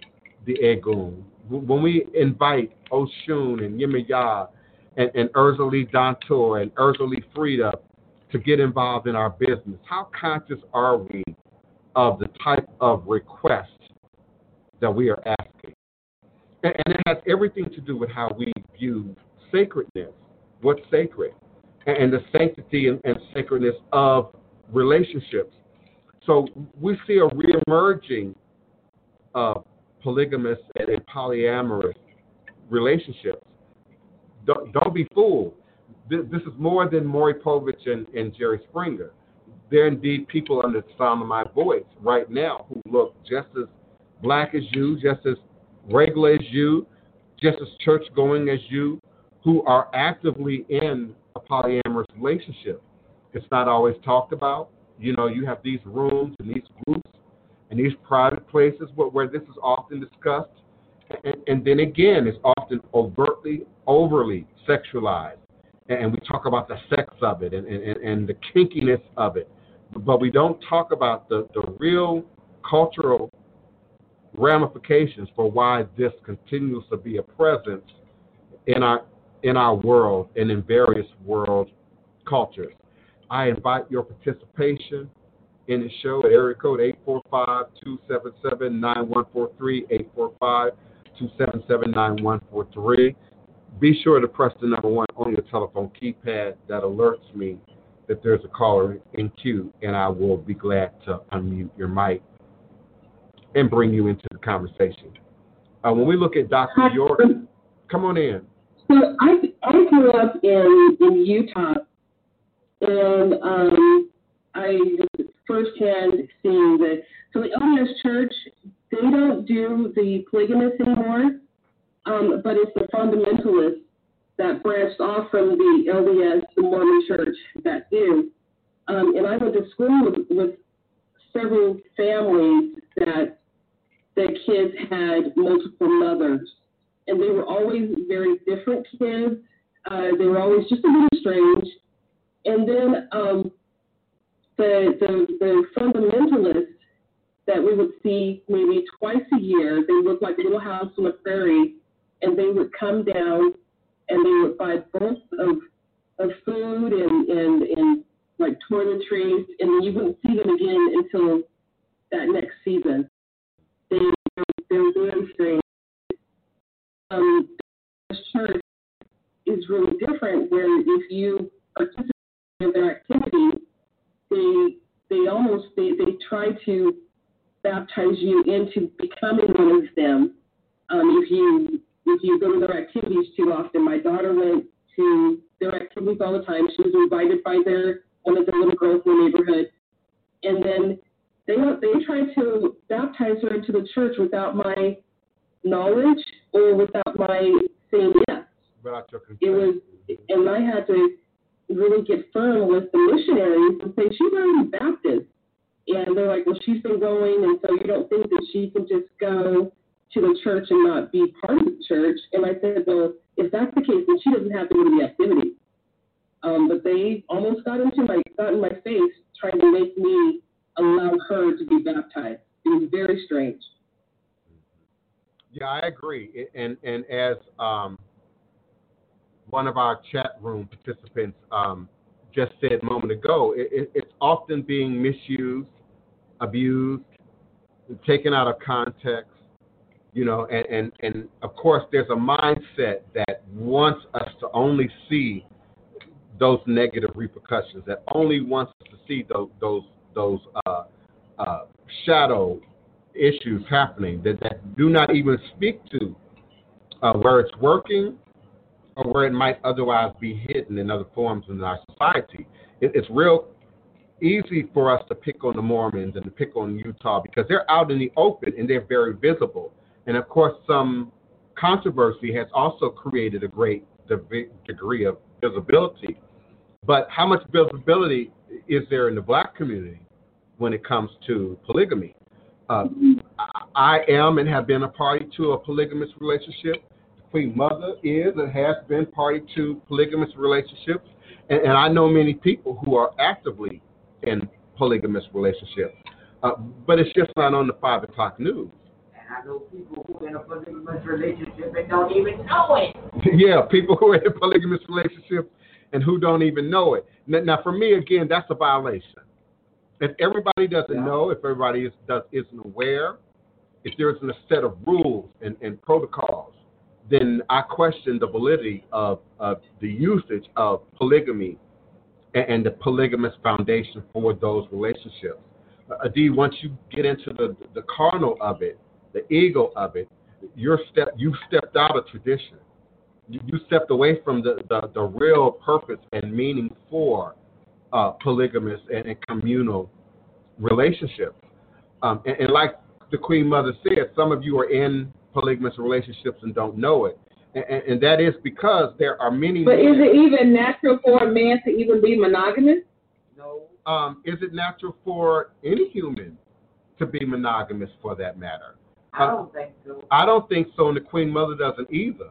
the Egun, when we invite Oshun and Yemaya and, and Erzulie Dantor and Erzulie Freda to get involved in our business, how conscious are we of the type of request that we are asking? And, it has everything to do with how we view sacredness, what's sacred, and, the sanctity and, and sacredness of relationships. So we see a reemerging of polygamous and, and polyamorous relationships. Don't, don't be fooled. This, this, is more than Maury Povich and, and Jerry Springer. There are indeed people under the sound of my voice right now who look just as black as you, just as regular as you, just as church going as you, who are actively in a polyamorous relationship. It's not always talked about. You know, you have these rooms and these groups and these private places where, where this is often discussed. And, and, then again, it's often overtly, overly sexualized. And we talk about the sex of it and, and, and the kinkiness of it. But we don't talk about the, the real cultural ramifications for why this continues to be a presence in our in our world and in various world cultures. I invite your participation in the show at area code 845-277-9143, 845-277-9143. Be sure to press the number one on your telephone keypad that alerts me that there's a caller in queue, and I will be glad to unmute your mic and bring you into the conversation. Uh, when we look at Dr. York, come on in. So I, I grew up in, in Utah, and um, I firsthand seeing that. So the LDS Church, they don't do the polygamous anymore, um, but it's the fundamentalists that branched off from the LDS, the Mormon Church, that do. Um, and I went to school with, with several families that the kids had multiple mothers, and they were always very different kids. Uh, they were always just a little strange. And then um, the, the, the fundamentalists that we would see maybe twice a year, they looked like little house on the prairie, and they would come down and they would buy bulk of, of food and, and, and like toiletries, and you wouldn't see them again until that next season. They, they were very strange. Um, the church is really different, where if you participate in their activity, they they almost they, they try to baptize you into becoming one of them. Um, if you if you go to their activities too often, my daughter went to their activities all the time. She was invited by their one of the little girls in the neighborhood, and then they they tried to baptize her into the church without my knowledge or without my saying yes. Without your consent. It was, and I had to really get firm with the missionaries and say she's already Baptist, and they're like, well, she's been going, and so you don't think that she can just go to the church and not be part of the church? And I said, well, if that's the case, then she doesn't have to go to the activity. Um, but they almost got into my got in my face trying to make me allow her to be baptized. It was very strange. Yeah, I agree. And and as um, one of our chat room participants um, just said a moment ago, it, it, it's often being misused, abused, taken out of context. You know, and, and, and of course, there's a mindset that wants us to only see those negative repercussions, that only wants us to see those those those uh, uh, shadow issues happening that, that do not even speak to uh, where it's working or where it might otherwise be hidden in other forms in our society. It, it's real easy for us to pick on the Mormons and to pick on Utah because they're out in the open and they're very visible. And of course, some controversy has also created a great de- degree of visibility. But how much visibility is there in the black community when it comes to polygamy? Uh, I I am and have been a party to a polygamous relationship. The Queen Mother is and has been party to polygamous relationships. And, and I know many people who are actively in polygamous relationships. Uh, but it's just not on the 5 o'clock news. I know people who are in a polygamous relationship and don't even know it. yeah, people who are in polygamous relationships and who don't even know it. Now, now, for me, again, that's a violation. If everybody doesn't Yeah. know, if everybody is, does, isn't aware, if there isn't a set of rules and, and protocols, then I question the validity of, of the usage of polygamy and, and the polygamous foundation for those relationships. Uh, Adi, once you get into the, the carnal of it, the ego of it, you're step, you stepped out of tradition you you stepped away from the, the, the real purpose and meaning for uh, polygamous and, and communal relationships. Um, and, and like the Queen Mother said, some of you are in polygamous relationships and don't know it. And, and, and that is because there are many. But is it even natural for a man to even be monogamous? No. um, is it natural for any human to be monogamous for that matter? I don't think so. I don't think so, and the Queen Mother doesn't either.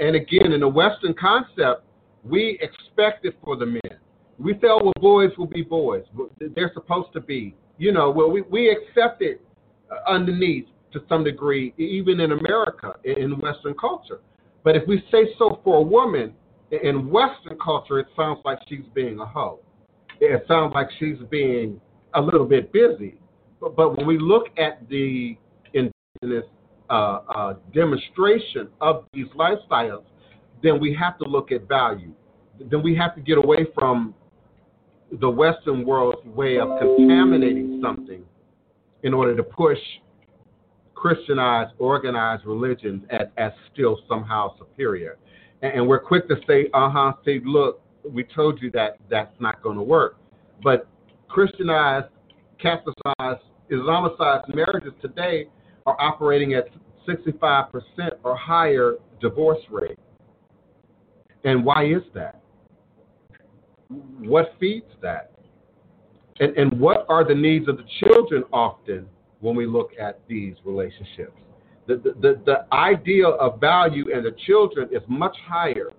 And again, in the Western concept, we expect it for the men. We say, oh, well, boys will be boys. They're supposed to be, you know, well, we, we accept it uh, underneath to some degree, even in America, in- in Western culture. But if we say so for a woman, in Western culture, it sounds like she's being a hoe. It sounds like she's being a little bit busy. But, but when we look at the indigenous uh, uh, demonstration of these lifestyles, then we have to look at value. Then we have to get away from the Western world's way of contaminating something in order to push Christianized, organized religions as, as still somehow superior. And, and we're quick to say, uh huh, see, look, we told you that that's not going to work. But Christianized, Catholicized, Islamicized marriages today are operating at 65% or higher divorce rate. And why is that? What feeds that? And, and what are the needs of the children often when we look at these relationships? The, the, the, the ideal of value in the children is much higher,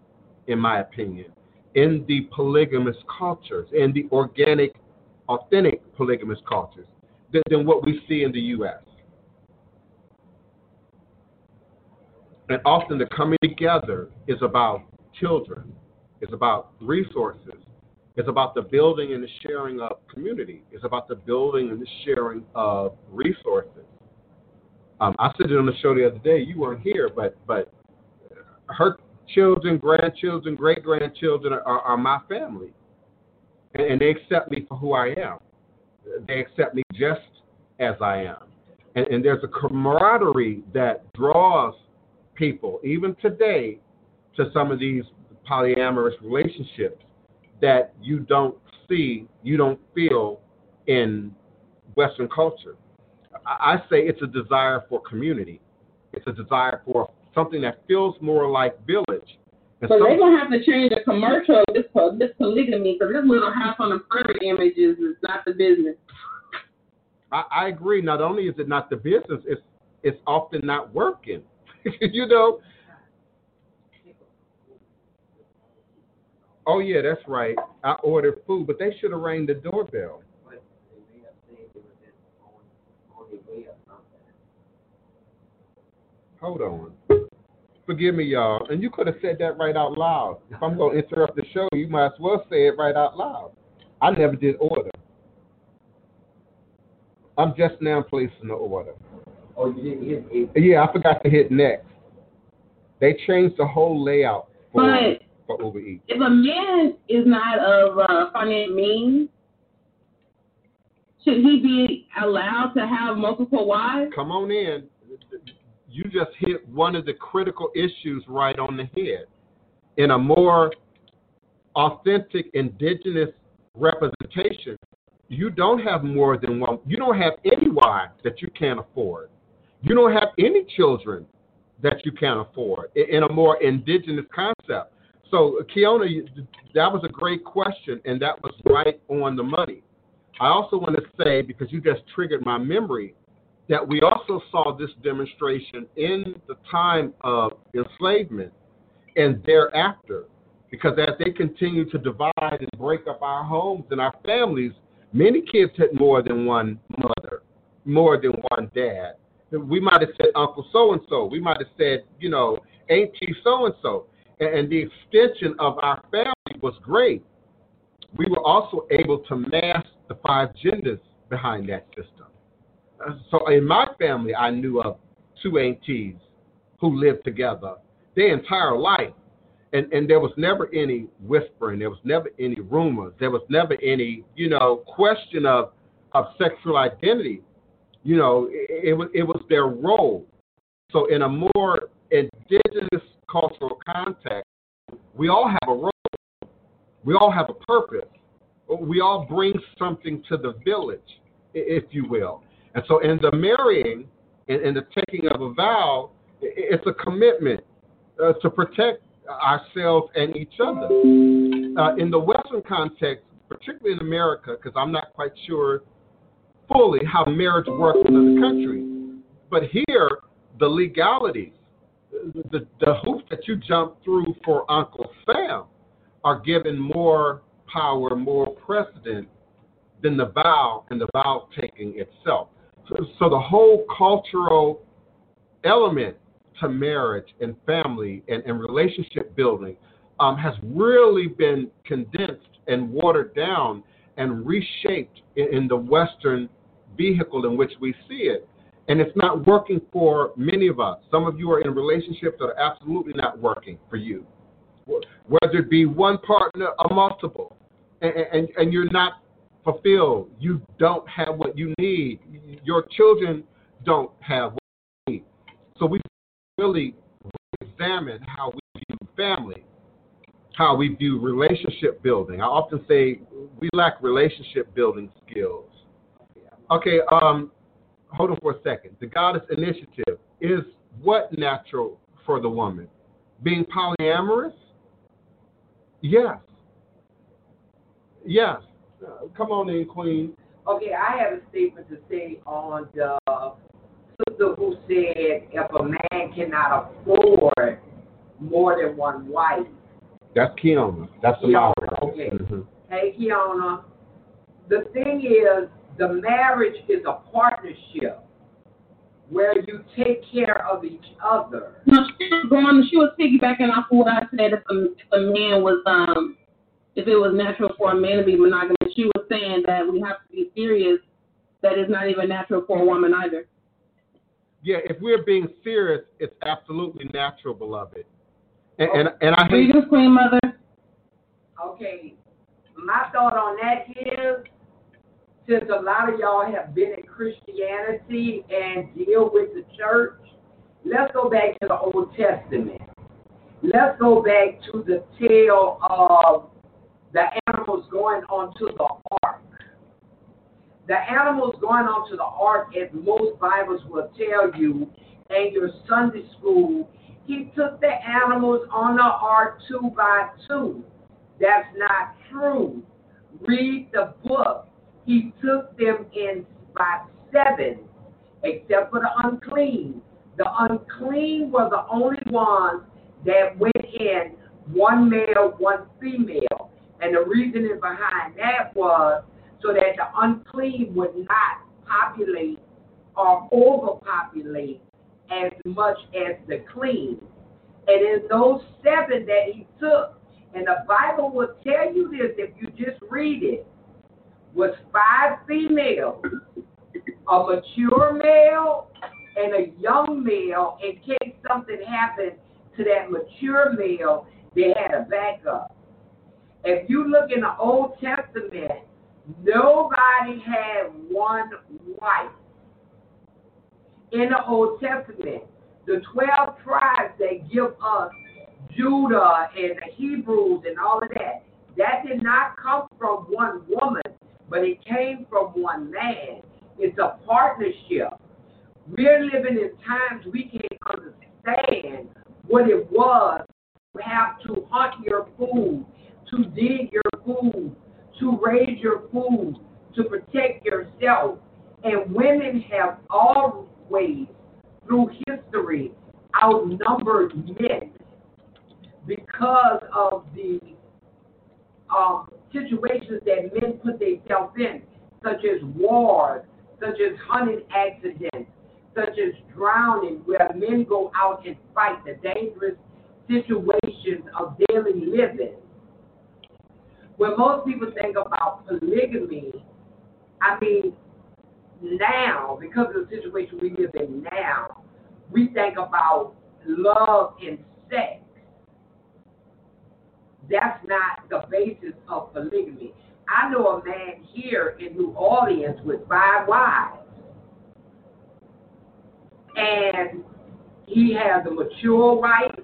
in my opinion, in the polygamous cultures, in the organic, authentic polygamous cultures, than, than what we see in the U.S. And often the coming together is about children, it's about resources, it's about the building and the sharing of community, it's about the building and the sharing of resources. Um, I said it on the show the other day. You weren't here, but but her children, grandchildren, great grandchildren are, are my family, and, and they accept me for who I am. They accept me just as I am, and, and there's a camaraderie that draws people, even today, to some of these polyamorous relationships that you don't see, you don't feel in Western culture. I I say it's a desire for community. It's a desire for something that feels more like village. And So they're gonna have to change the commercial of this this polygamy because this little house on the prairie images is not the business. I, I agree. Not only is it not the business, it's it's often not working. you know. Oh yeah, that's right. I ordered food, but they should have rang the doorbell. Hold on. Forgive me, y'all. And you could have said that right out loud. If I'm to interrupt the show, you might as well say it right out loud. I never did order. I'm just now placing the order. Oh, you didn't hit it. Yeah, I forgot to hit next. They changed the whole layout for, But for Uber Eats. if a man is not of uh, financial means, should he be allowed to have multiple wives? Come on in. You just hit one of the critical issues right on the head. In a more authentic indigenous representation, you don't have more than one. You don't have any wives that you can't afford. You don't have any children that you can't afford in a more indigenous concept. So, Keona, that was a great question, and that was right on the money. I also want to say, because you just triggered my memory, that we also saw this demonstration in the time of enslavement and thereafter. Because as they continue to divide and break up our homes and our families, many kids had more than one mother, more than one dad. We might have said Uncle so and so. We might have said, you know, Auntie so and so. And the extension of our family was great. We were also able to mask the five genders behind that system. So in my family, I knew of two aunties who lived together their entire life. And, and there was never any whispering. There was never any rumors. There was never any, you know, question of, of sexual identity. You know, it, it was it was their role. So in a more indigenous cultural context, we all have a role. We all have a purpose. We all bring something to the village, if you will. And so in the marrying and, the taking of a vow, it's a commitment uh, to protect ourselves and each other. Uh, in the Western context, particularly in America, because I'm not quite sure fully how marriage works in other countries, but here, the legalities, the, the hoops that you jump through for Uncle Sam are given more power, more precedent than the vow and the vow taking itself. So, so the whole cultural element to marriage and family and, and relationship building um, has really been condensed and watered down and reshaped in, in the Western vehicle in which we see it. And it's not working for many of us. Some of you are in relationships that are absolutely not working for you, whether it be one partner or multiple, and, and, and you're not fulfilled. You don't have what you need. Your children don't have what you need. So we really examine how we view family, how we view relationship building. I often say we lack relationship building skills. Okay, um, hold on for a second. The Goddess Initiative is what natural for the woman? Being polyamorous? Yes. Yes. Uh, come on in, Queen. Okay, I have a statement to say on the sister who said if a man cannot afford more than one wife. That's Kiona. That's the moderator. okay. Mhm. Hey, Kiana, the thing is, the marriage is a partnership where you take care of each other. No, she was going. She was piggybacking off of what I said. If a, if a man was, um, if it was natural for a man to be monogamous, she was saying that we have to be serious. That is not even natural for a woman either. Yeah, if we're being serious, it's absolutely natural, beloved. And and, and I hate Greetings, Queen Mother. Okay, my thought on that is, since a lot of y'all have been in Christianity and deal with the church, let's go back to the Old Testament. Let's go back to the tale of the animals going onto the ark. The animals going onto the ark, as most Bibles will tell you, and your Sunday school, he took the animals on the ark two by two. That's not true. Read the book. He took them in by seven, except for the unclean. The unclean were the only ones that went in, one male, one female. And the reasoning behind that was so that the unclean would not populate or overpopulate as much as the clean. And in those seven that he took, and the Bible will tell you this if you just read it, was five females, a mature male, and a young male. In case something happened to that mature male, they had a backup. If you look in the Old Testament, nobody had one wife. In the Old Testament, the 12 tribes that give us Judah and the Hebrews and all of that, that did not come from one woman, but it came from one man. It's a partnership. We're living in times we can't understand what it was to have to hunt your food, to dig your food, to raise your food, to protect yourself. And women have always, through history, outnumbered men because of the um, situations that men put themselves in, such as wars, such as hunting accidents, such as drowning, where men go out and fight the dangerous situations of daily living. When most people think about polygamy, I mean, now, because of the situation we live in now, we think about love and sex. That's not the basis of polygamy. I know a man here in New Orleans with five wives. And he has a mature wife,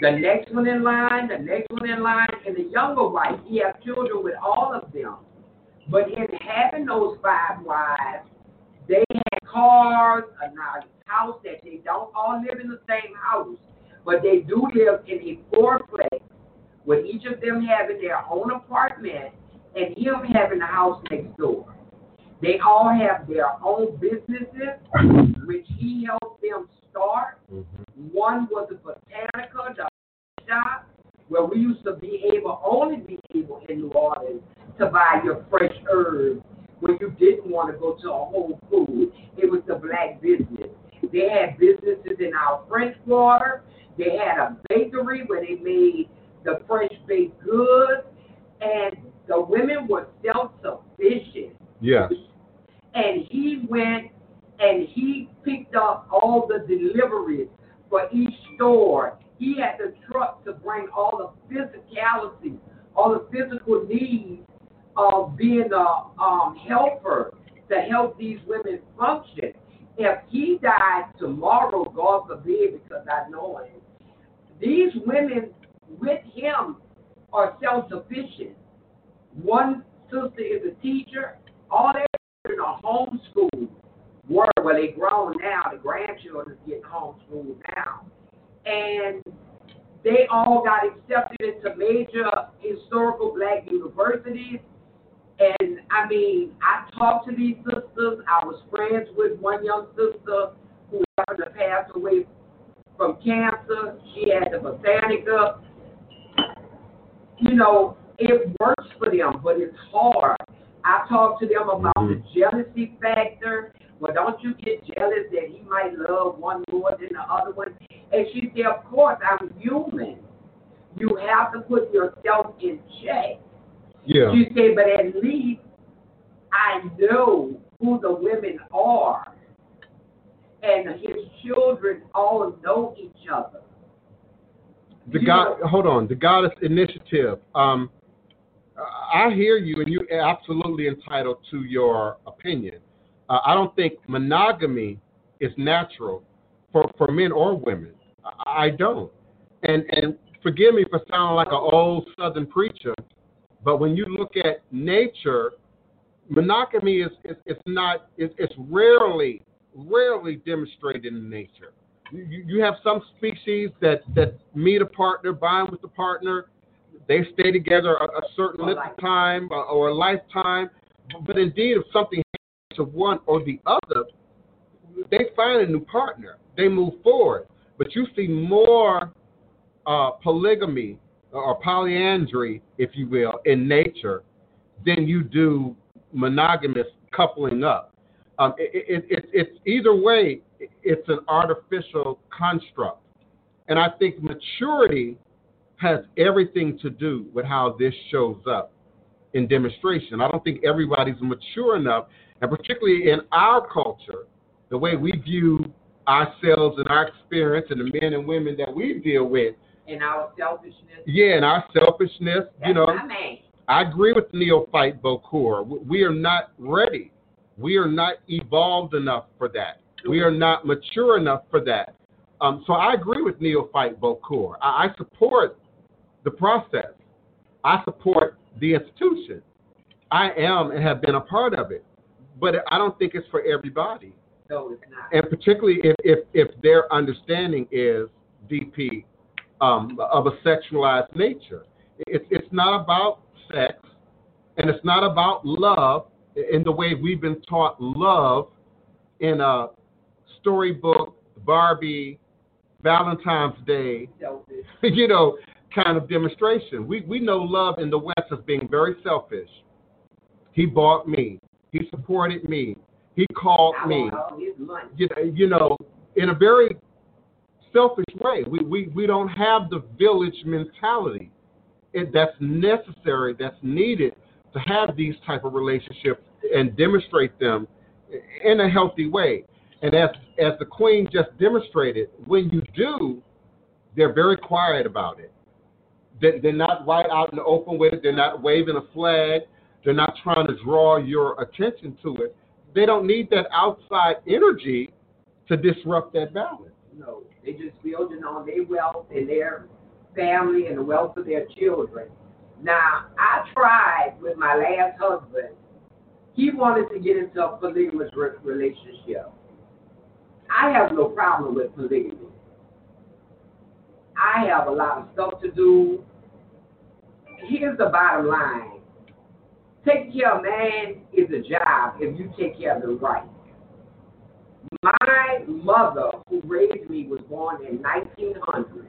the next one in line, the next one in line, and the younger wife. He has children with all of them. But in having those five wives, they had cars, a nice house that they don't all live in the same house, but they do live in a fourplex, with each of them having their own apartment and him having a house next door. They all have their own businesses, which he helped them start. Mm-hmm. One was a botanica, the shop, where we used to be able, only be able in New Orleans to buy your fresh herbs when you didn't want to go to a Whole Food. It was the black business. They had businesses in our French Quarter. They had a bakery where they made the fresh baked goods, and the women were self-sufficient. Yes. And he went and he picked up all the deliveries for each store. He had the truck to bring all the physicality, all the physical needs of being a um, helper to help these women function. If he died tomorrow, God forbid, because I know him, these women with him are self sufficient. One sister is a teacher, all their children are homeschooled. Were well, they grown now. The grandchildren getting homeschooled now, and they all got accepted into major historical black universities. And I mean, I talked to these sisters. I was friends with one young sister who happened to pass away from cancer. She had the botanica. You know, it works for them, but it's hard. I talked to them about the mm-hmm. jealousy factor. Well, don't you get jealous that he might love one more than the other one? And she said, Of course, I'm human. You have to put yourself in check. Yeah. She said, But at least I know who the women are. And his children all know each other. The God, hold on, the Goddess Initiative. Um, I hear you, and you're absolutely entitled to your opinion. Uh, I don't think monogamy is natural for, for men or women. I, I don't. And and forgive me for sounding like an old Southern preacher, but when you look at nature, monogamy is is it's not it's, it's rarely rarely demonstrated in nature. You, you have some species that that meet a partner, bind with the partner, they stay together a, a certain length of time or, or a lifetime. But indeed, if something happens to one or the other, they find a new partner. They move forward. But you see more uh, polygamy or polyandry, if you will, in nature than you do monogamous coupling up. Um, it, it, it, it's either way, it's an artificial construct. And I think maturity has everything to do with how this shows up in demonstration. I don't think everybody's mature enough, and particularly in our culture, the way we view ourselves and our experience and the men and women that we deal with. And our selfishness. Yeah, and our selfishness, That's you know. I agree with Neophyte Bokor. We are not ready. We are not evolved enough for that. We are not mature enough for that. Um, so I agree with Neophyte Bokor. I, I support the process. I support the institution. I am and have been a part of it, but I don't think it's for everybody. No, it's not. and particularly if if, if their understanding is DP um, of a sexualized nature. It's it's not about sex, and it's not about love in the way we've been taught love in a storybook, Barbie, Valentine's Day, Selfish. you know, kind of demonstration. We we know love in the West as being very selfish. He bought me. He supported me. He called me you know, you know, in a very selfish way. We, we, we don't have the village mentality it, that's necessary, that's needed to have these type of relationships and demonstrate them in a healthy way. And as as the queen just demonstrated, when you do, they're very quiet about it. They, they're not right out in the open with it. They're not waving a flag. They're not trying to draw your attention to it. They don't need that outside energy to disrupt that balance. No, they just building on their wealth and their family and the wealth of their children. Now, I tried with my last husband. He wanted to get into a polygamous relationship. I have no problem with polygamy. I have a lot of stuff to do. Here's the bottom line. Taking care of man is a job if you take care of the right. My mother, who raised me, was born in 1900.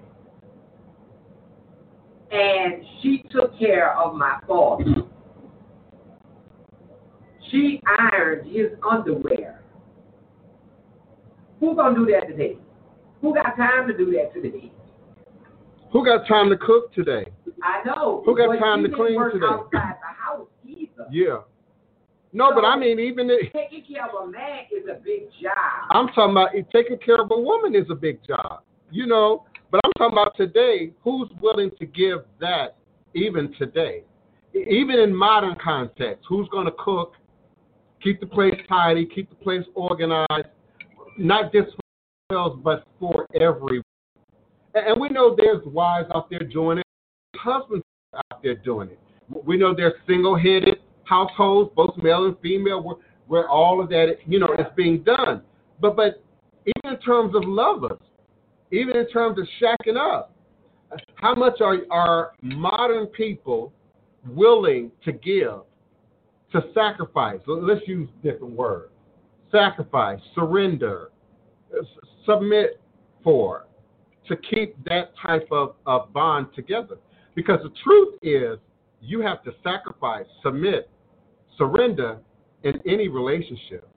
And she took care of my father. She ironed his underwear. Who gonna do that today? Who got time to do that today? Who got time to cook today? I know. Who got time to clean today? outside the house either. Yeah. No, but I mean, even if, Taking care of a man is a big job. I'm talking about taking care of a woman is a big job, you know. But I'm talking about today. Who's willing to give that even today? Even in modern context, who's going to cook, keep the place tidy, keep the place organized, not just for themselves, but for everyone. And we know there's wives out there doing it, husbands out there doing it. We know there's single-headed households, both male and female, where, where all of that, you know, is being done. But but even in terms of lovers, even in terms of shacking up, how much are are modern people willing to give, to sacrifice? Let's use different words: sacrifice, surrender, uh, submit for, to keep that type of, of bond together. Because the truth is, you have to sacrifice, submit, surrender in any relationship.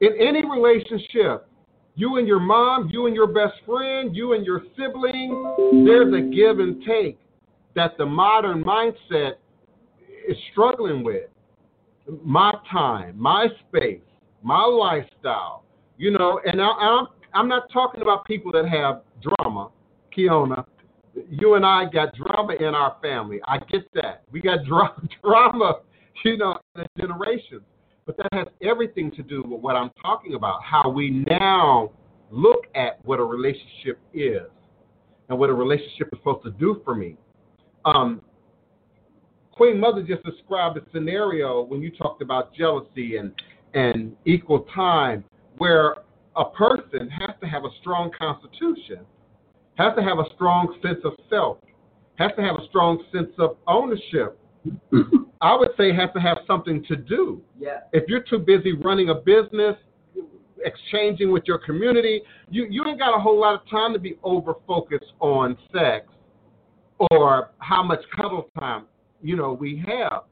In any relationship, you and your mom, you and your best friend, you and your sibling, there's a give and take that the modern mindset is struggling with. My time, my space, my lifestyle, you know, and I, I'm I'm not talking about people that have drama, Kiona. You and I got drama in our family. I get that. We got dra- drama, you know, in the generations. But that has everything to do with what I'm talking about, how we now look at what a relationship is and what a relationship is supposed to do for me. Um, Queen Mother just described a scenario when you talked about jealousy and, and equal time, where a person has to have a strong constitution, has to have a strong sense of self, has to have a strong sense of ownership. I would say has to have something to do. Yeah. If you're too busy running a business, exchanging with your community, you, you ain't got a whole lot of time to be over focused on sex or how much cuddle time you know we have.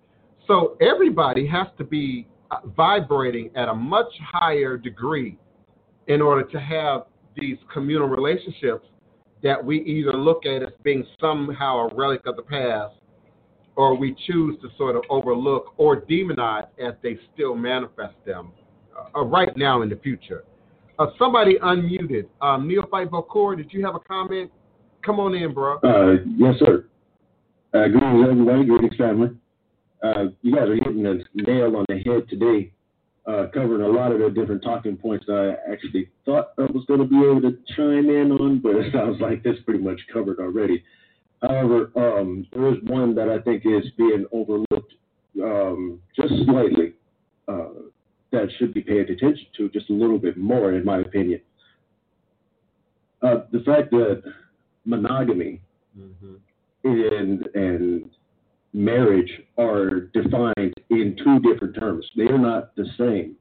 So everybody has to be uh, vibrating at a much higher degree in order to have these communal relationships that we either look at as being somehow a relic of the past or we choose to sort of overlook or demonize as they still manifest them uh, right now in the future. Uh, somebody unmuted. Um, Neophyte Bokor, did you have a comment? Come on in, bro. Uh, yes, sir. Uh, greetings, everybody. Greetings, family. Uh, you guys are hitting the nail on the head today, uh, covering a lot of the different talking points that I actually thought I was going to be able to chime in on, but it sounds like that's pretty much covered already. However, um, there is one that I think is being overlooked um, just slightly uh, that should be paid attention to just a little bit more, in my opinion. Uh, the fact that monogamy hmm and and marriage are defined in two different terms. They are not the same.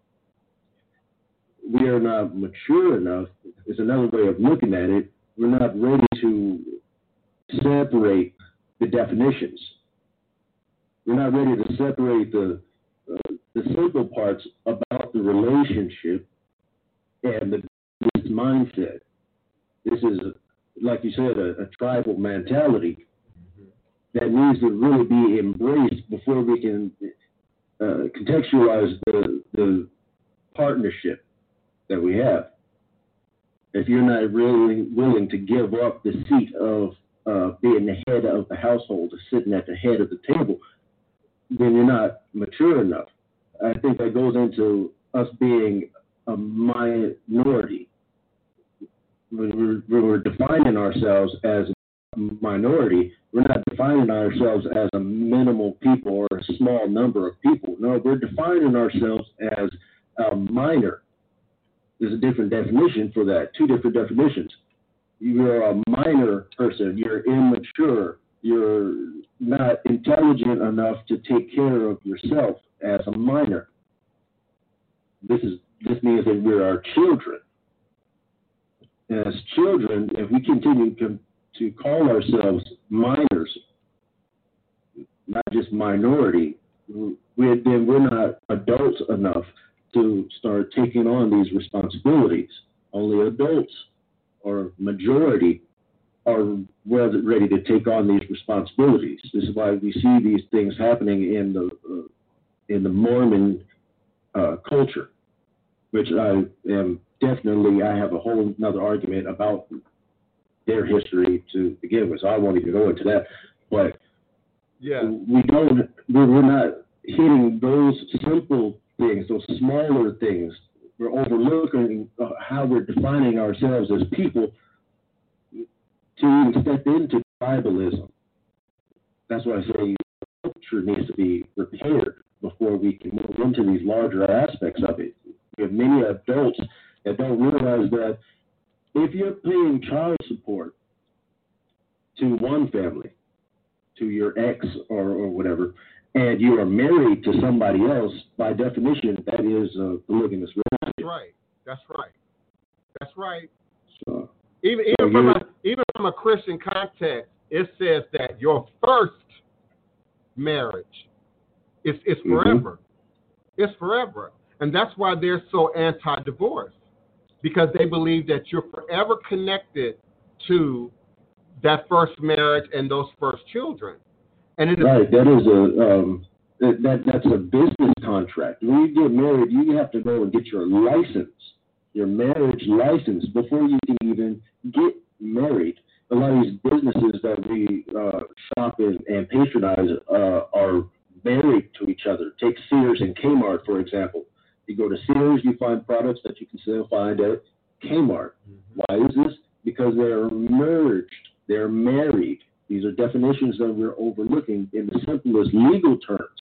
We are not mature enough, is another way of looking at it. We're not ready to separate the definitions. We're not ready to separate the uh, the simple parts about the relationship and the mindset. This is, like you said, a, a tribal mentality that needs to really be embraced before we can uh, contextualize the, the partnership that we have. If you're not really willing to give up the seat of uh, being the head of the household, sitting at the head of the table, then you're not mature enough. I think that goes into us being a minority. We're, we're defining ourselves as minority, we're not defining ourselves as a minimal people or a small number of people. No, we're defining ourselves as a minor. There's a different definition for that, two different definitions. You're a minor person, you're immature, you're not intelligent enough to take care of yourself as a minor. This is this means that we're our children. As children, if we continue to to call ourselves minors, not just minority, we, then we're not adults enough to start taking on these responsibilities. Only adults or majority are ready to take on these responsibilities. This is why we see these things happening in the uh, in the Mormon uh, culture, which I am definitely I have a whole another argument about their history to begin with. So I won't even go into that. But Yeah. we don't we're, we're not hitting those simple things, those smaller things. We're overlooking uh, how we're defining ourselves as people to even step into tribalism. That's why I say culture needs to be repaired before we can move into these larger aspects of it. We have many adults that don't realize that if you're paying child support to one family, to your ex or, or whatever, and you are married to somebody else, by definition, that is a polygamous That's right. That's right. That's right. So, Even So even from a even from a Christian context, it says that your first marriage is is Mhm. forever. It's forever, and that's why they're so anti-divorce because they believe that you're forever connected to that first marriage and those first children. And it is right, that is a um, that, that that's a business contract. When you get married, you have to go and get your license, your marriage license, before you can even get married. A lot of these businesses that we uh, shop in and patronize uh, are married to each other. Take Sears and Kmart, for example. You go to Sears, you find products that you can still find at Kmart. Why is this? Because they're merged, they're married. These are definitions that we're overlooking in the simplest legal terms.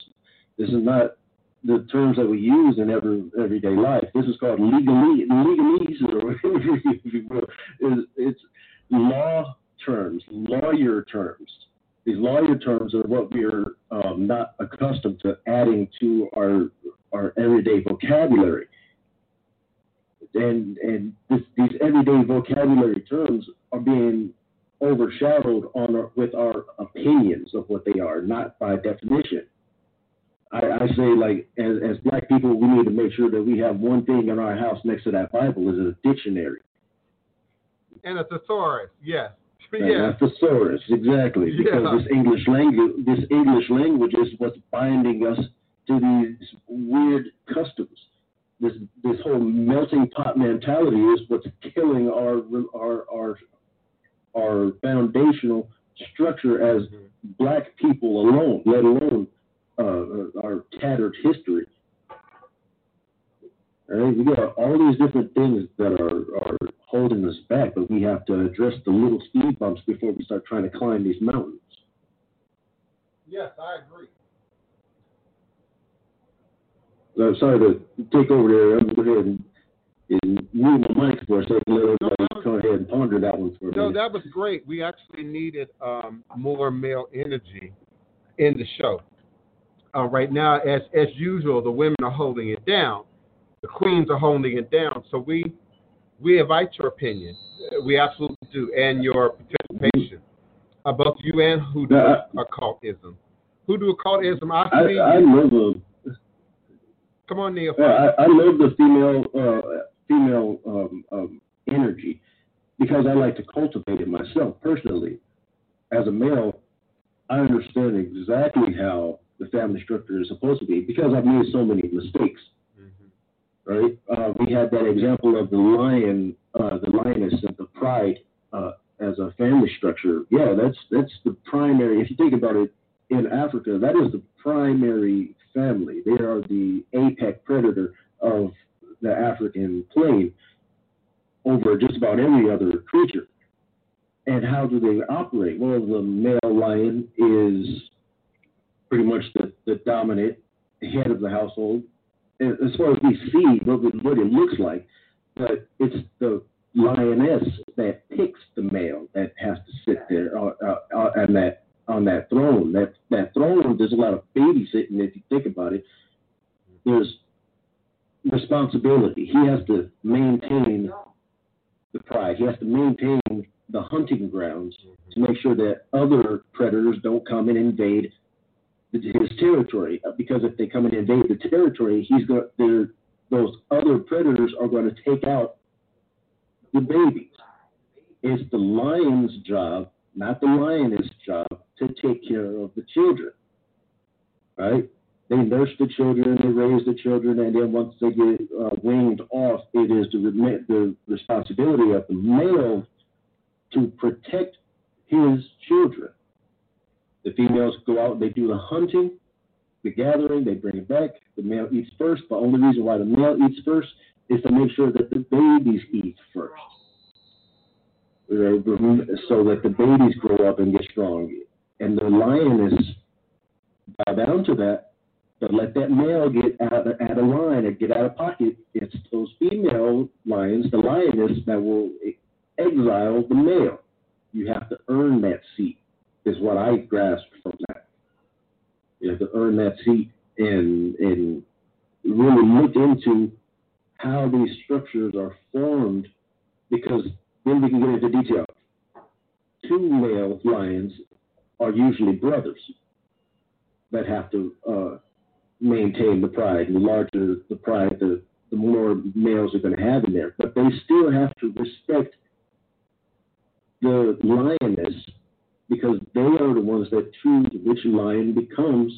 This is not the terms that we use in every everyday life. This is called legalese, legalese or whatever you will. Is it's law terms, lawyer terms. These lawyer terms are what we're um, not accustomed to adding to our our everyday vocabulary. And and this, these everyday vocabulary terms are being overshadowed on our, with our opinions of what they are, not by definition. I, I say, like, as, as black people, we need to make sure that we have one thing in our house next to that Bible is a dictionary. and a thesaurus. Yes. Yes. a thesaurus, exactly. Because Yeah. this English language, this English language is what's binding us these weird customs. This this whole melting pot mentality is what's killing our our our our foundational structure as black people alone, let alone uh, our tattered history. Right, we got all these different things that are, are holding us back, but we have to address the little speed bumps before we start trying to climb these mountains. Yes, I agree. I'm sorry to take over there. I'm going to go ahead and, and move my mic for a second. Let everybody go ahead and ponder that one for a No, minute. that was great. We actually needed um, more male energy in the show. Uh, right now, as as usual, the women are holding it down. The queens are holding it down. So we we invite your opinion. Uh, We absolutely do, and your participation. Uh, both you and Hoodoo occultism. Hoodoo occultism. I I, see. I love a, Come on, Neil. Yeah, I, I love the female uh, female um, um, energy because I like to cultivate it myself personally. As a male, I understand exactly how the family structure is supposed to be because I've made so many mistakes. Right? Uh, we had that example of the lion, uh, the lioness, and the pride uh, as a family structure. Yeah, that's that's the primary. If you think about it, in Africa, that is the primary family. They are the apex predator of the African plain over just about every other creature. And how do they operate? Well, the male lion is pretty much the, the dominant head of the household. And As far as we see what, it- what it looks like, but it's the lioness that picks the male that has to sit there uh, uh, uh, on that on that throne. That that throne, there's a lot of babysitting. If you think about it, there's responsibility. He has to maintain the pride. He has to maintain the hunting grounds to make sure that other predators don't come and invade his territory. Uh, Because if they come and invade the territory, he's going. Those other predators are going to take out the babies. It's the lion's job, not the lioness' job, to take care of the children. Right? They nurse the children, they raise the children, and then once they get uh, weaned off, it is the, the responsibility of the male to protect his children. The females go out, they do the hunting, the gathering, they bring it back. The male eats first. The only reason why the male eats first is to make sure that the babies eat first. So that the babies grow up and get strong. And the lioness bow down to that, but let that male get out of, out of line and get out of pocket. It's those female lions, the lioness, that will exile the male. You have to earn that seat, is what I grasped from that. You have to earn that seat and and really look into how these structures are formed, because then we can get into detail. Two male lions are usually brothers that have to uh, maintain the pride. The larger the pride, the, the more males are going to have in there. But they still have to respect the lioness because they are the ones that choose which lion becomes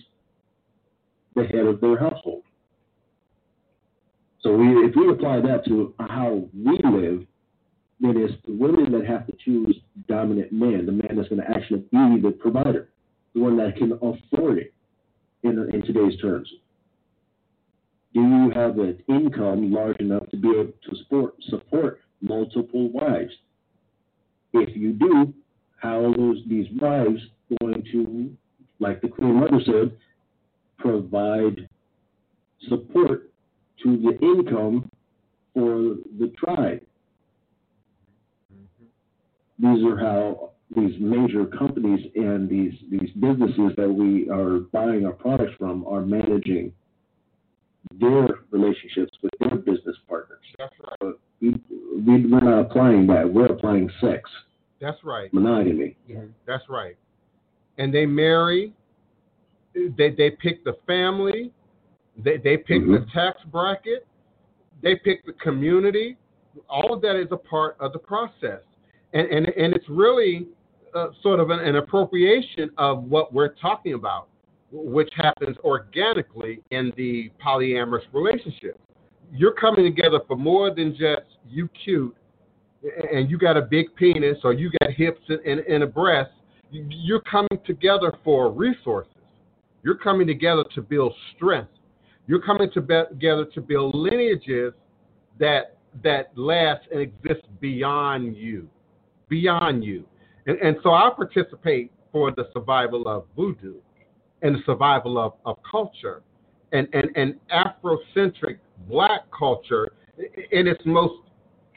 the head of their household. So we, if we apply that to how we live, then it's the women that have to choose dominant man, the man that's going to actually be the provider, the one that can afford it in, in today's terms. Do you have an income large enough to be able to support, support multiple wives? If you do, how are those, these wives going to, like the Queen Mother said, provide support to the income for the tribe? These are how these major companies and these, these businesses that we are buying our products from are managing their relationships with their business partners. That's right. But we, we, we're not applying that. We're applying sex, That's right. monogamy. That's right. And they marry. They they pick the family. They they pick the Mhm. tax bracket. They pick the community. All of that is a part of the process, and and and it's really uh, sort of an, an appropriation of what we're talking about, which happens organically in the polyamorous relationship. You're coming together for more than just you cute and you got a big penis or you got hips and, and, and a breast, you- you're coming together for resources. You're coming together to build strength. You're coming to be- together to build lineages that that last and exist beyond you, beyond you. And, and so I participate for the survival of voodoo and the survival of, of culture and, and, and Afrocentric black culture in its most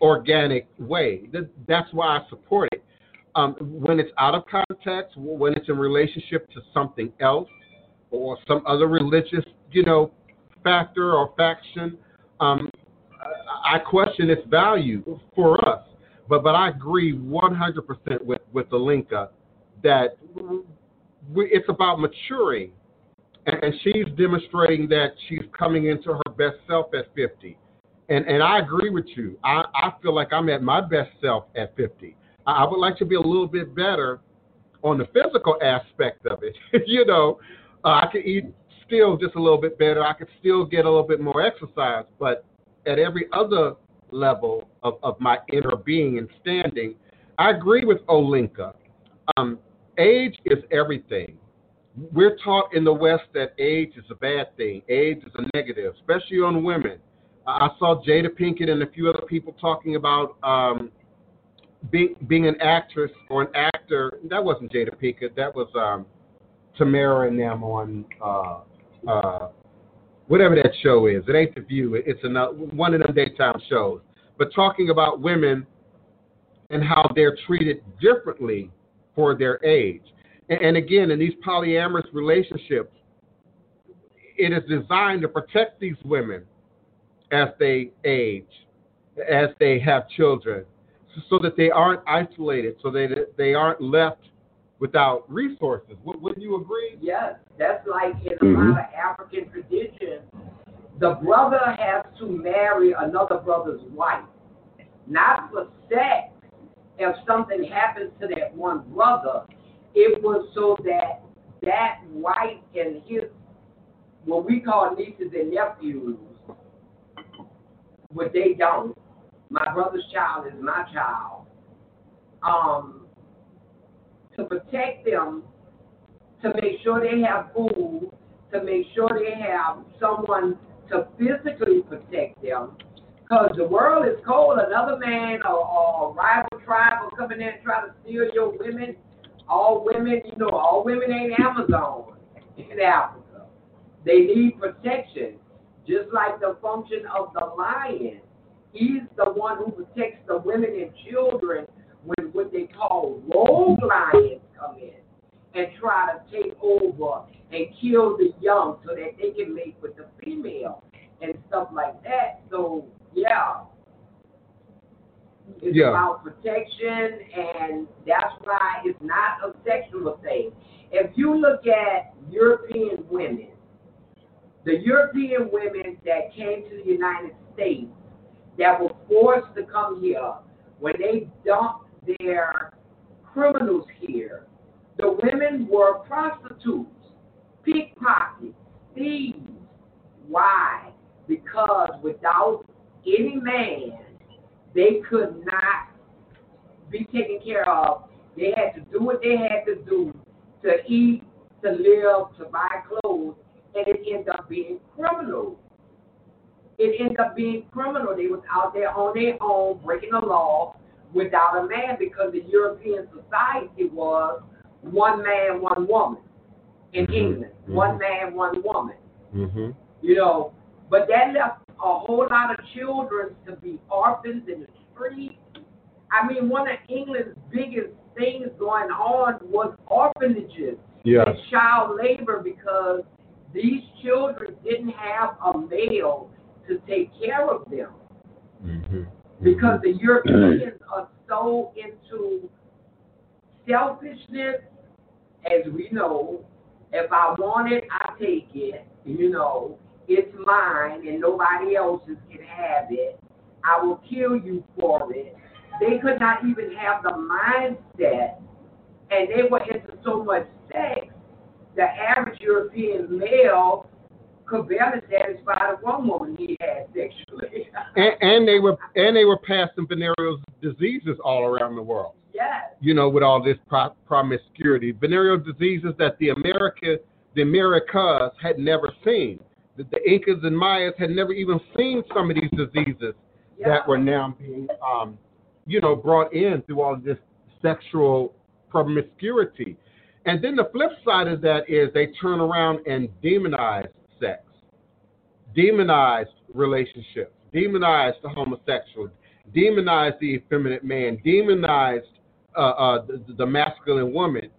organic way. That's why I support it. Um, when it's out of context, when it's in relationship to something else or some other religious, you know, factor or faction, um, I I question its value for us. But but I agree 100% with with the Linka that we, it's about maturing, and, and she's demonstrating that she's coming into her best self at 50. And and I agree with you. I, I feel like I'm at my best self at 50. I, I would like to be a little bit better on the physical aspect of it. you know, uh, I could eat still just a little bit better. I could still get a little bit more exercise, but at every other level of, of my inner being and standing, I agree with Olinka. Um, age is everything. We're taught in the West that age is a bad thing. Age is a negative, especially on women. I saw Jada Pinkett and a few other people talking about um, being being an actress or an actor. That wasn't Jada Pinkett. That was um, Tamara and them on uh, uh, whatever that show is. It ain't The View. It's another one of them daytime shows. But talking about women and how they're treated differently for their age. And, and again, in these polyamorous relationships, it is designed to protect these women as they age, as they have children, so that they aren't isolated, so that they aren't left without resources. Would- Wouldn't you agree? Yes, that's like in a lot of African traditions, the brother has to marry another brother's wife, not for sex. If something happens to that one brother, it was so that that wife and his, what we call nieces and nephews, what they don't. My brother's child is my child. Um, to protect them to make sure they have food, to make sure they have someone to physically protect them. Because the world is cold. Another man or, or rival tribe will come in there and try to steal your women. All women, you know, all women ain't Amazon in Africa. They need protection. Just like the function of the lion. He's the one who protects the women and children when what they call rogue lions come in and try to take over and kill the young so that they can mate with the female and stuff like that. So yeah. It's Yeah. about protection and that's why it's not a sexual thing. If you look at European women, the European women that came to the United States that were forced to come here, when they dumped their criminals here, the women were prostitutes, pickpockets, thieves. Why? Because without any man, they could not be taken care of. They had to do what they had to do to eat, to live, to buy clothes, and it ended up being criminal. It ended up being criminal. They was out there on their own, breaking the law without a man because the European society was one man, one woman. In Mhm. England, Mhm. one man, one woman. Mm-hmm. You know, but that left a whole lot of children to be orphans in the street. I mean, one of England's biggest things going on was orphanages Yes. and child labor because these children didn't have a male to take care of them Mm-hmm. Because the Europeans are so into selfishness, as we know. If I want it, I take it. You know, it's mine and nobody else's can have it. I will kill you for it. They could not even have the mindset, and they were into so much sex. The average European male could barely satisfy the one woman he had sexually. And, and they were and they were passing venereal diseases all around the world. yes. You know, with all this pro- promiscuity, venereal diseases that the America, the Americas had never seen. The, the Incas and Mayas had never even seen some of these diseases Yeah. that were now being, um, you know, brought in through all this sexual promiscuity. And then the flip side of that is they turn around and demonize sex. demonized relationships, demonized the homosexual, demonized the effeminate man, demonized uh, uh, the, the masculine woman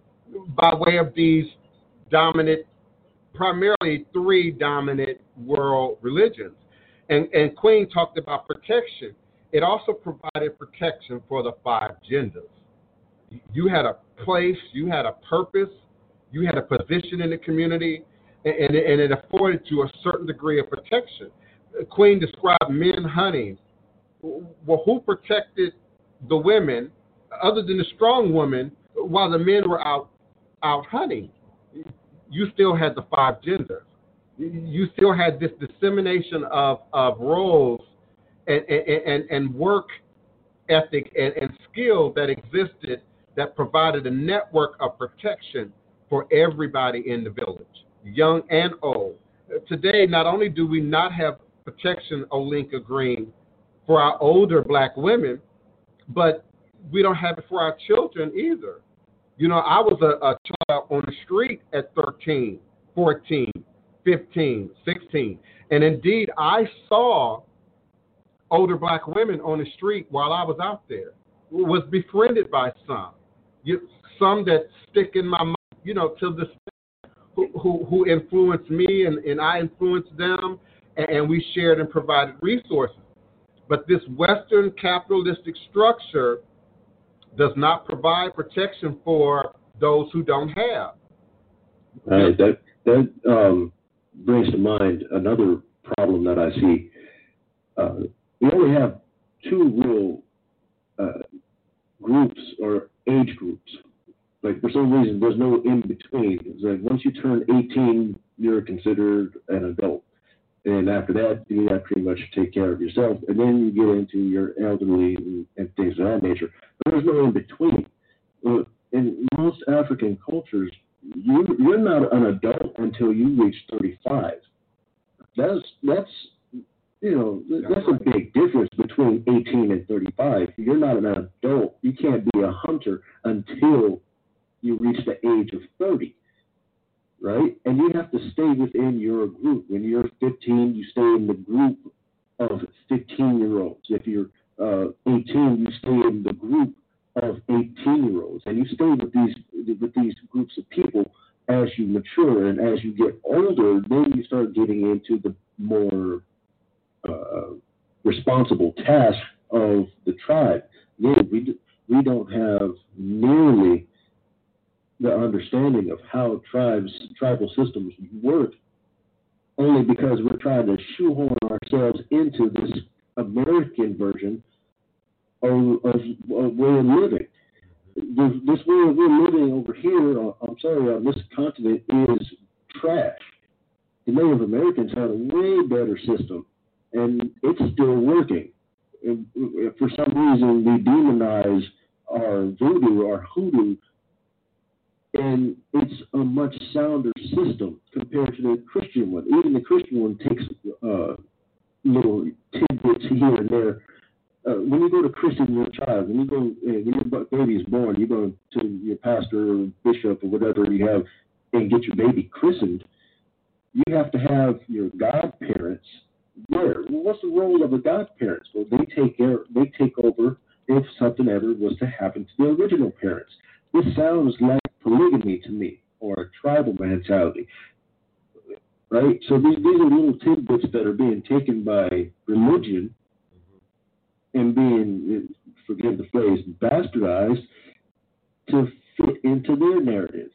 by way of these dominant, primarily three dominant world religions. And, and Queen talked about protection. It also provided protection for the five genders. You had a place, you had a purpose, you had a position in the community, and, and, it, afforded you a certain degree of protection. Queen described men hunting. Well, who protected the women other than the strong women while the men were out out hunting? You still had the five genders. You still had this dissemination of, of roles and, and, and, and work ethic and, and skill that existed that provided a network of protection for everybody in the village, young and old. Today, not only do we not have protection, Olinka Green, for our older black women, but we don't have it for our children either. You know, I was a, a child on the street at 13, 14, 15, 16. And indeed, I saw older black women on the street while I was out there, was befriended by some. You, some that stick in my mind, you know, till this who, who, influenced me and, and I influenced them, and, and we shared and provided resources. But this Western capitalistic structure does not provide protection for those who don't have. That that um, brings to mind another problem that I see. Uh, we only have two real uh, groups or age groups. Like for some reason, there's no in between. It's like once you turn 18, you're considered an adult, and after that, you have to pretty much take care of yourself. And then you get into your elderly and, and things of that nature. But there's no in between. In most African cultures, you, you're not an adult until you reach 35. That's that's you know that's a big difference between 18 and 35. You're not an adult. You can't be a hunter until you reach the age of 30, right? And you have to stay within your group. When you're 15, you stay in the group of 15 year olds. If you're uh, 18, you stay in the group of 18 year olds, and you stay with these with these groups of people as you mature and as you get older. Then you start getting into the more uh, responsible task of the tribe. Again, we we don't have nearly the understanding of how tribes tribal systems work, only because we're trying to shoehorn ourselves into this American version of, of, of way of living. This, this way we're living over here, uh, I'm sorry, on this continent is trash. The Native Americans had a way better system, and it's still working. And for some reason, we demonize our voodoo, our hoodoo, and it's a much sounder system compared to the Christian one. Even the Christian one takes uh, little tidbits here and there uh, when you go to christen your child, when you go, uh, when your baby is born, you go to your pastor or bishop or whatever you have and get your baby christened, you have to have your godparents there. Well, what's the role of the godparents? Well, they take care, they take over if something ever was to happen to the original parents. This sounds like polygamy to me or a tribal mentality. Right? So these, these are little tidbits that are being taken by religion and being, forgive the phrase, bastardized to fit into their narrative.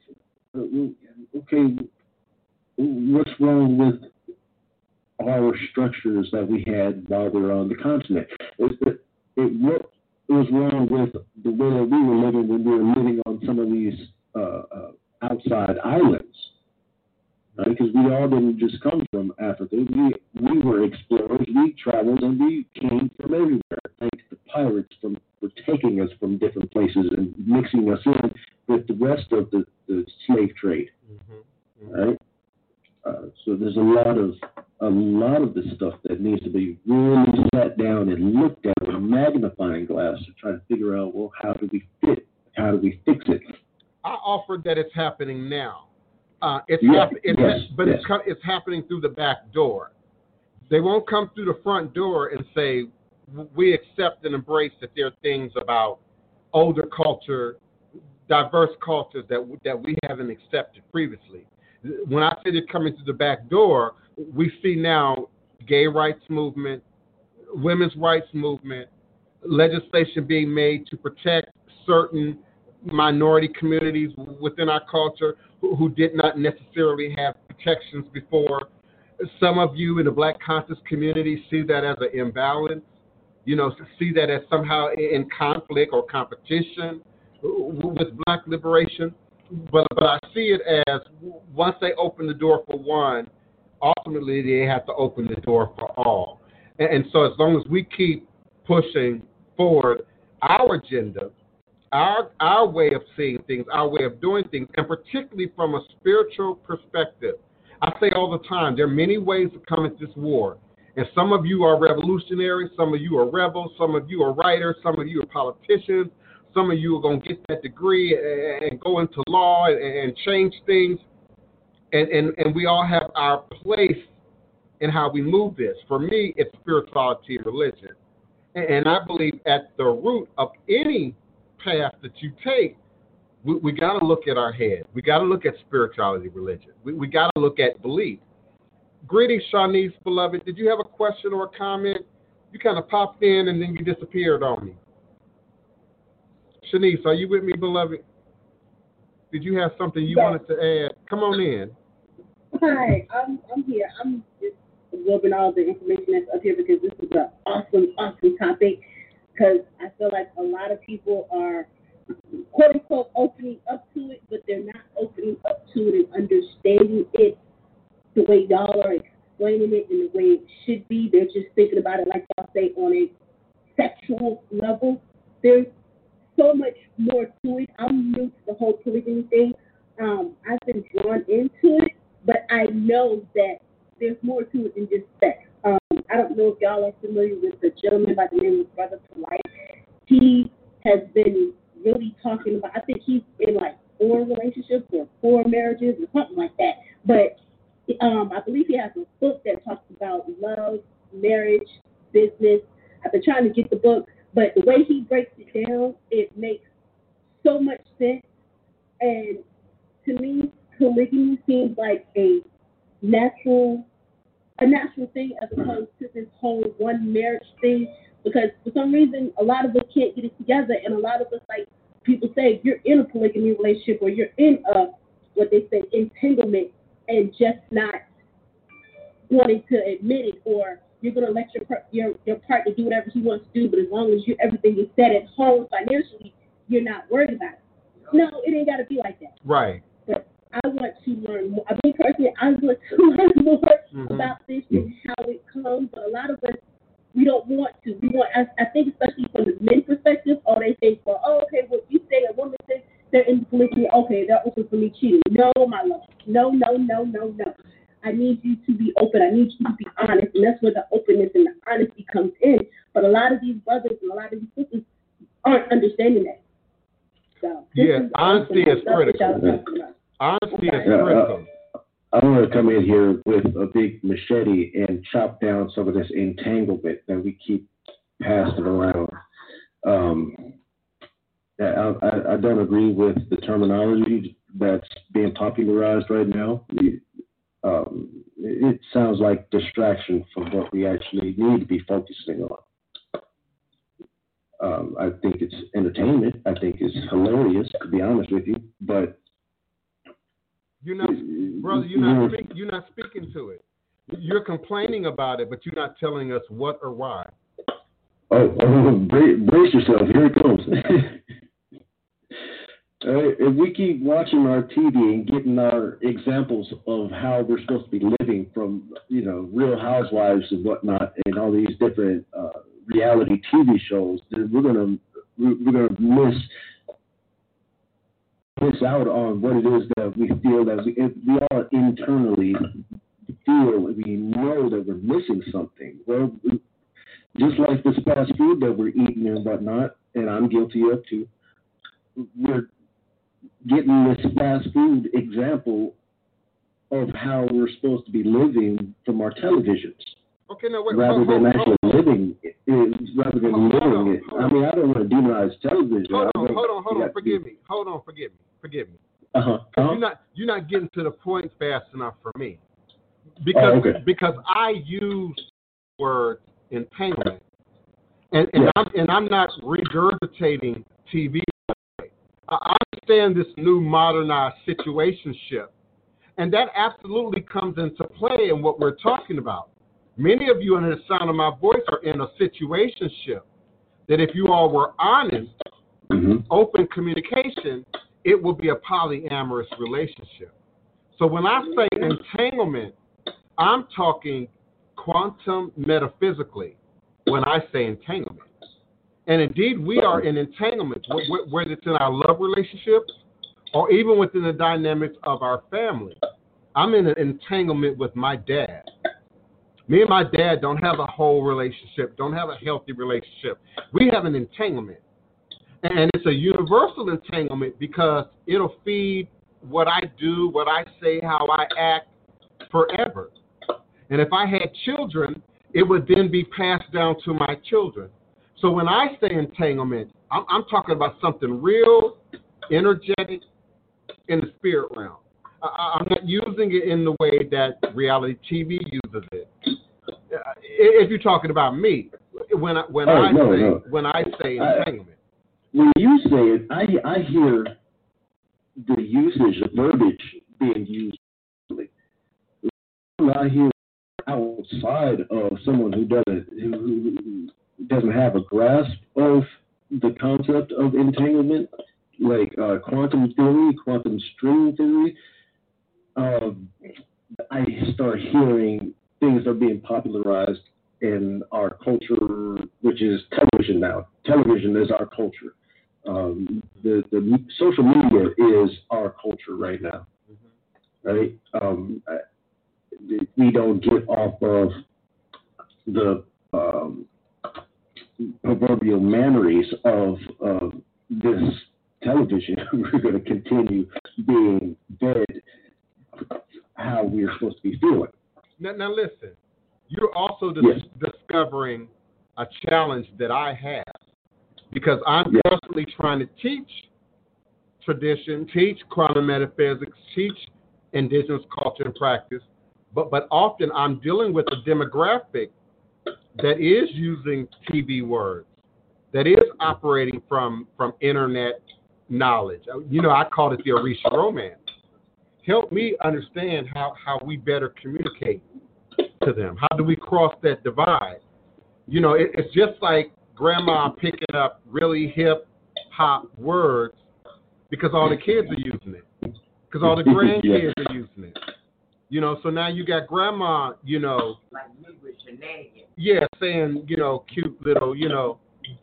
Okay, what's wrong with our structures that we had while we were on the continent? It, it, it, what was wrong with the way that we were living when we were living on some of these uh, uh, outside islands? because we all didn't just come from Africa. We we were explorers. We traveled and we came from everywhere. Thanks to pirates from for taking us from different places and mixing us in with the rest of the, the slave trade. Mm-hmm. Mm-hmm. Right. Uh, so there's a lot of a lot of the stuff that needs to be really sat down and looked at with a magnifying glass to try to figure out well how do we fit how do we fix it. I offered that it's happening now uh, it's, Yeah, hap- it's yes, but yes. it's co- it's happening through the back door. They won't come through the front door and say, we accept and embrace that there are things about older culture, diverse cultures that that we haven't accepted previously. When I say they're coming through the back door, we see now gay rights movement, women's rights movement, legislation being made to protect certain minority communities within our culture who, who did not necessarily have protections before. Some of you in the black conscious community see that as an imbalance, you know, see that as somehow in conflict or competition with black liberation. But, but I see it as once they open the door for one, ultimately they have to open the door for all. And, and so as long as we keep pushing forward our agenda, our our way of seeing things, our way of doing things, and particularly from a spiritual perspective. I say all the time, there are many ways to come at this war. And some of you are revolutionaries, some of you are rebels, some of you are writers, some of you are politicians, some of you are going to get that degree and go into law and change things. And, and, and we all have our place in how we move this. For me, it's spirituality and religion. And I believe at the root of any path that you take, we, we got to look at our head. We got to look at spirituality, religion. We, we got to look at belief. Greetings, Shanice, beloved. Did you have a question or a comment? You kind of popped in and then you disappeared on me. Shanice, are you with me, beloved? Did you have something you Yes. wanted to add? Come on in. Hi, I'm I'm here. I'm just absorbing all the information that's up here because this is an awesome, awesome topic. Because I feel like a lot of people are quote unquote opening up to it, but they're not opening up to it and understanding it the way y'all are explaining it and the way it should be. They're just thinking about it like y'all say on a sexual level. There's so much more to it. I'm new to the whole polygamy thing. Um, I've been drawn into it, but I know that there's more to it than just sex. I don't know if y'all are familiar with the gentleman by the name of Brother Polight. He has been really talking about. I think he's in like four relationships or four marriages or something like that. But um, I believe he has a book that talks about love, marriage, business. I've been trying to get the book, but the way he breaks it down, it makes so much sense. And to me, polygamy seems like a natural, a natural thing as opposed to this whole one marriage thing. Because for some reason, a lot of us can't get it together, and a lot of us, like people say, you're in a polygamy relationship or you're in a what they say entanglement, and just not wanting to admit it, or you're gonna let your your your partner do whatever he wants to do, but as long as you everything is set at home financially, you're not worried about it. No, it ain't gotta be like that. Right. But I want to learn more. I mean, personally, I want to learn more Mhm. about this and how it comes. But a lot of us, we don't want to. We want. I, I think, especially from the men's perspective, oh, they think, well, oh, okay, well, you say a woman says they're in polygamy, okay, they're open for me cheating. No, my love. No, no, no, no, no. I need you to be open. I need you to be honest, and that's where the openness and the honesty comes in. But a lot of these brothers and a lot of these sisters aren't understanding that. So is honesty is critical. Y'all are talking about. Honesty is uh, critical. I want to come in here with a big machete and chop down some of this entanglement that we keep passing around. Um, I, I, I don't agree with the terminology that's being popularized right now. Um, it sounds like distraction from what we actually need to be focusing on. Um, I think it's entertainment. I think it's hilarious, to be honest with you. But You're not, brother. You're not speak, you're not speaking to it. You're complaining about it, but you're not telling us what or why. Oh, oh brace, brace yourself. Here it comes. If we keep watching our TV and getting our examples of how we're supposed to be living from, you know, Real Housewives and whatnot, and all these different uh, reality TV shows, then we're gonna we're we're gonna miss miss out on what it is that we feel that we if we all internally feel we know that we're missing something. Well, just like this fast food that we're eating and whatnot, and I'm guilty of too. We're getting this fast food example of how we're supposed to be living from our televisions. Okay, now wait. rather hold, than hold, actually hold, living it, rather than Hold on, living it. I mean, I don't want to demonize television. hold on, hold on, hold on. Forgive me. Hold on, forgive me. Forgive me. Uh-huh. uh-huh. You're not you're not getting to the point fast enough for me. Because Oh, okay. because I use the word entanglement. And and Yeah. I'm and I'm not regurgitating TV. I understand this new modernized situationship. And that absolutely comes into play in what we're talking about. Many of you under the sound of my voice are in a situationship that if you all were honest, hmm open communication, it will be a polyamorous relationship. So when I say entanglement, I'm talking quantum metaphysically when I say entanglement. And indeed, we are in entanglement, wh- wh- whether it's in our love relationships or even within the dynamics of our family. I'm in an entanglement with my dad. Me and my dad don't have a whole relationship, don't have a healthy relationship. We have an entanglement. And it's a universal entanglement because it'll feed what I do, what I say, how I act forever. And if I had children, it would then be passed down to my children. So when I say entanglement, I'm, I'm talking about something real, energetic, in the spirit realm. I- I'm not using it in the way that reality TV uses it. Uh, If you're talking about me, when I, when Oh, I no, say no. when I say entanglement. When you say it, I I hear the usage, the verbiage being used. I hear outside of someone who doesn't who, doesn't have a grasp of the concept of entanglement, like uh, quantum theory, quantum string theory. Um, I start hearing things that are being popularized in our culture, which is television now. Television is our culture. Um, the the social media is our culture right now, right? Um, we don't get off of the um, proverbial manneries of of this television. We're going to continue being fed how we're supposed to be feeling. Now, now listen, you're also dis- Yes. discovering a challenge that I have because I'm Yes. constantly trying to teach tradition, teach quantum metaphysics, teach indigenous culture and practice, but but often I'm dealing with a demographic that is using TV words, that is operating from from internet knowledge. Uh, you know, I call it the Orisha romance. Help me understand how, how we better communicate to them. How do we cross that divide? You know, it, it's just like grandma picking up really hip hop words because all the kids are using it, because all the grandkids are using it. You know, so now you got grandma, you know, Like me with shenanigans. yeah, saying, you know, cute little, you know,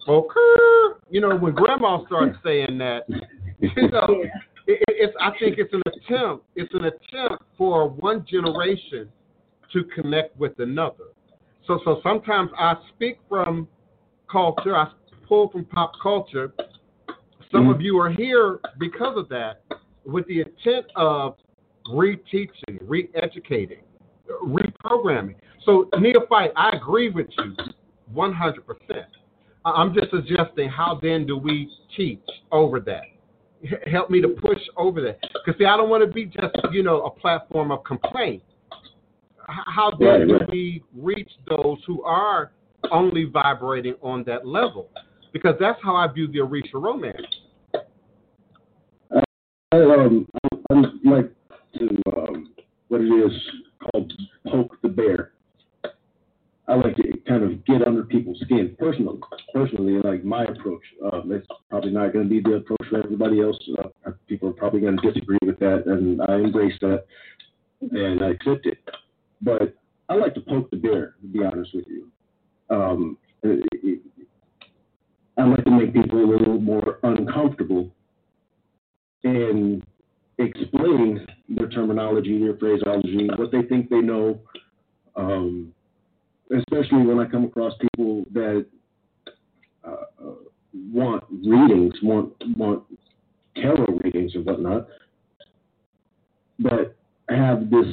okay. You know, when grandma starts saying that, you know, Yeah. it- it's I think it's an attempt. It's an attempt for one generation to connect with another. So so sometimes I speak from culture. I pull from pop culture. Some of mm-hmm. you are here because of that, with the intent of reteaching, re-educating, reprogramming. So neophyte, I agree with you, 100%. I- I'm just suggesting how then do we teach over that? Help me to push over that. Because see, I don't want to be just, you know, a platform of complaint. How then do we reach those who are only vibrating on that level? Because that's how I view the Orisha romance. I, um, I, like to um, what it is called poke the bear. I like to kind of get under people's skin personally. Personally, like my approach. Um, it's probably not going to be the approach for everybody else. Uh, people are probably going to disagree with that, and I embrace that and I accept it. But I like to poke the bear. To be honest with you, um, it, I like to make people a little more uncomfortable and explain their terminology, their phraseology, what they think they know. Um, especially when I come across people that uh, uh, want readings, want want tarot readings and whatnot, but have this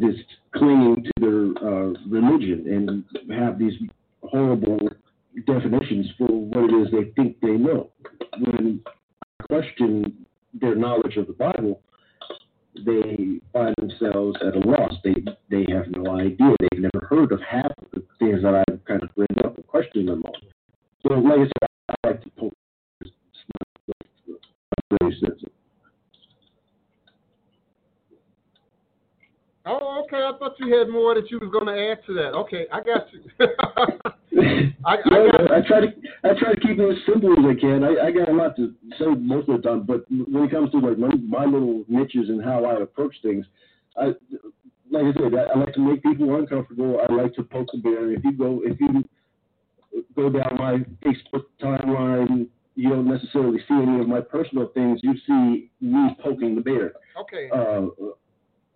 this clinging to their uh, religion and have these horrible definitions for what it is they think they know. When I question their knowledge of the Bible, they find themselves at a loss. They they have no idea. They've never heard of half of the things that I've kind of bring up and question them on. So, like I said, I like to poke. It's not very sensitive. Oh, okay. I thought you had more that you was going to add to that. Okay, I got you. I, I got I try to I try to keep it as simple as I can. I, I got a lot to say most of the time, but when it comes to like my, my little niches and how I approach things, I like I said, I, I like to make people uncomfortable. I like to poke the bear. If you go if you go down my Facebook timeline, you don't necessarily see any of my personal things. You see me poking the bear. okay. Uh,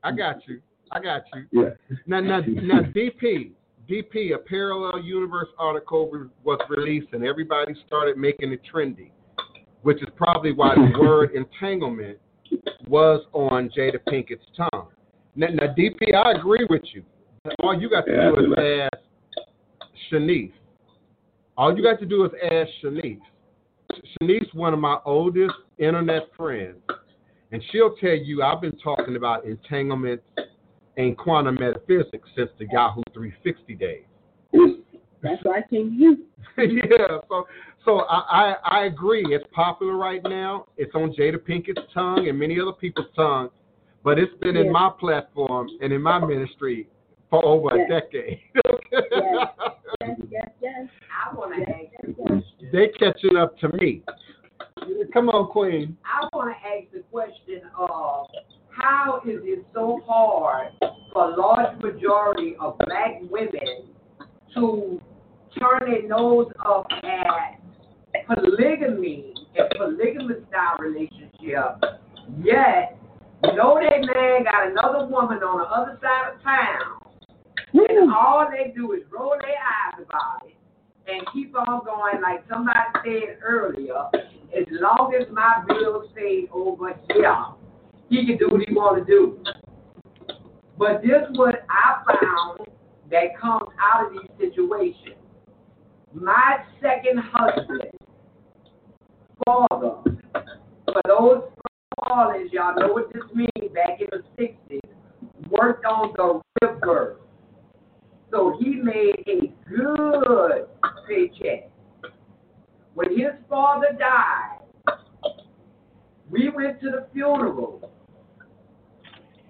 I got you. I got you. yeah. Now, now, now, DP, DP, a parallel universe article re- was released, and everybody started making it trendy, which is probably why the word entanglement was on Jada Pinkett's tongue. Now, now, DP, I agree with you. All you got to Yeah, do is ask Shanice. All you got to do is ask Shanice. Shanice, one of my oldest internet friends, and she'll tell you I've been talking about entanglement and quantum metaphysics since the Yahoo 360 days. That's why I came to you. yeah, so so I, I I agree. It's popular right now. It's on Jada Pinkett's tongue and many other people's tongue, but it's been in my platform and in my ministry for over Yes. a decade. Yes, yes, yes. I want to ask yes, yes. they catching up to me. Come on, Queen. I want to ask the question of how is it so hard for a large majority of black women to turn their nose up at polygamy and polygamous style relationship, yet know that man got another woman on the other side of town, and hmm. all they do is roll their eyes about it and keep on going like somebody said earlier, as long as my bills stay over here, he can do what he want to do. But this is what I found that comes out of these situations. My second husband, father, for those fathers, y'all know what this means back in the 60s, worked on the river. So he made a good paycheck. When his father died, we went to the funeral.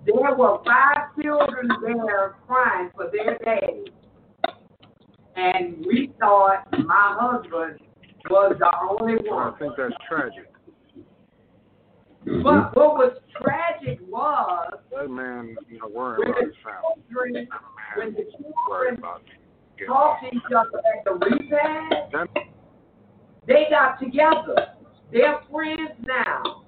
There were five children there crying for their daddy. And we thought my husband was the only one. I think that's tragic. Mm-hmm. But what was tragic was That man, you know, worrying when about the his family. children, when the Worried children about getting talked to each other at the repast, That, they got together. They're friends now.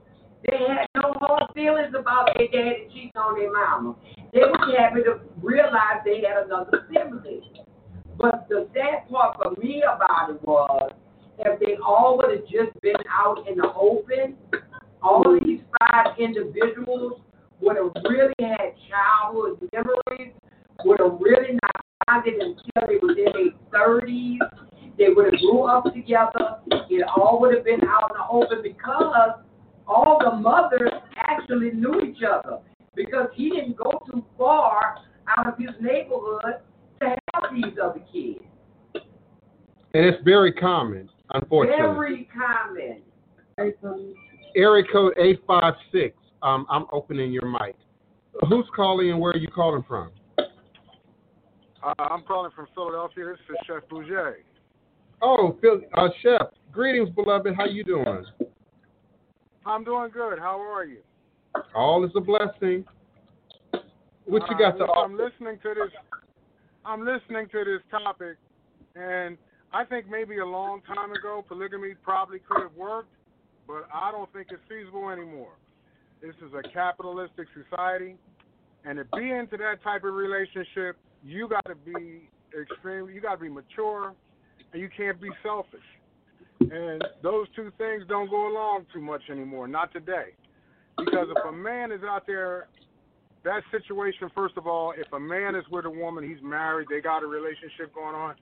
They had no hard feelings about their daddy cheating on their mama. They were happy to realize they had another sibling. But the sad part for me about it was if they all would have just been out in the open, all these five individuals would have really had childhood memories, would have really not bonded until they was in their thirties. They would have grew up together. It all would have been out in the open because all the mothers actually knew each other because he didn't go too far out of his neighborhood to have these other kids. And it's very common, unfortunately. Very common. Very funny. Area code 856. Um, I'm opening your mic. Who's calling and where are you calling from? uh, I'm calling from Philadelphia. This is Chef Bouget. Oh, Phil, uh, Chef. Greetings, beloved. How you doing? I'm doing good. How are you? All is a blessing. What you got to Uh, I'm listening to this. I'm listening to this topic, and I think maybe a long time ago polygamy probably could have worked, but I don't think it's feasible anymore. This is a capitalistic society, and to be into that type of relationship, you got to be extremely. You got to be mature, and you can't be selfish. And those two things don't go along too much anymore. Not today, because if a man is out there that situation, first of all, if a man is with a woman, he's married, they got a relationship going on,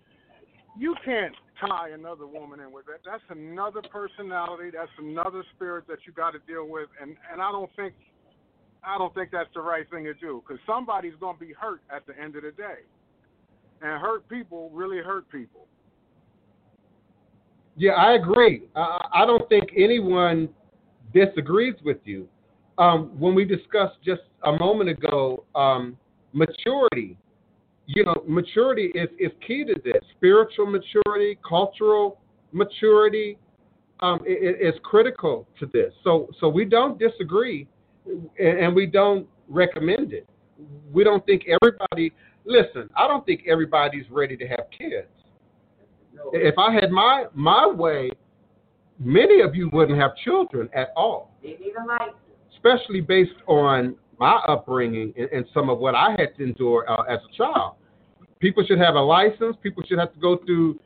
you can't tie another woman in with that. That's another personality. That's another spirit that you got to deal with, and and I don't think, I don't think that's the right thing to do because somebody's gonna be hurt at the end of the day, and hurt people really hurt people. Yeah, I agree. I, I don't think anyone disagrees with you. Um, when we discussed just a moment ago, um, maturity, you know, maturity is, is key to this. Spiritual maturity, cultural maturity um, i- i- is critical to this. So, so we don't disagree, and we don't recommend it. We don't think everybody. Listen, I don't think everybody's ready to have kids. If I had my my way, many of you wouldn't have children at all especially based on my upbringing and, and some of what I had to endure uh, as a child. People should have a license. People should have to go through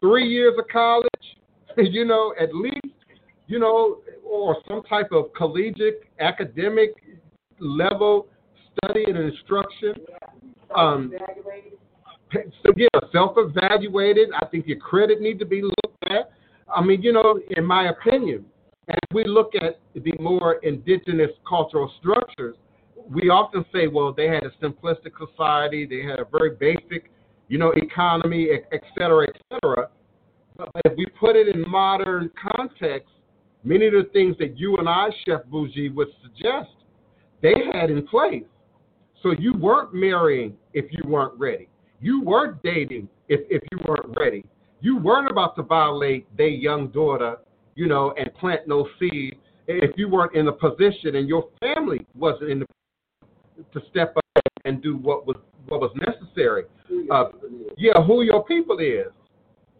three years of college, you know, at least, you know, or some type of collegiate academic level study and instruction. Um, so yeah, self-evaluated. I think your credit needs to be looked at. I mean, you know, in my opinion, if we look at the more indigenous cultural structures, we often say, well, they had a simplistic society, they had a very basic, you know, economy, et cetera, et cetera. But if we put it in modern context, many of the things that you and I, Chef Bougie, would suggest, they had in place. So you weren't marrying if you weren't ready. You weren't dating if, if you weren't ready. You weren't about to violate their young daughter, you know, and plant no seed if you weren't in a position and your family wasn't in the to step up and do what was what was necessary. Uh, yeah, who your people is,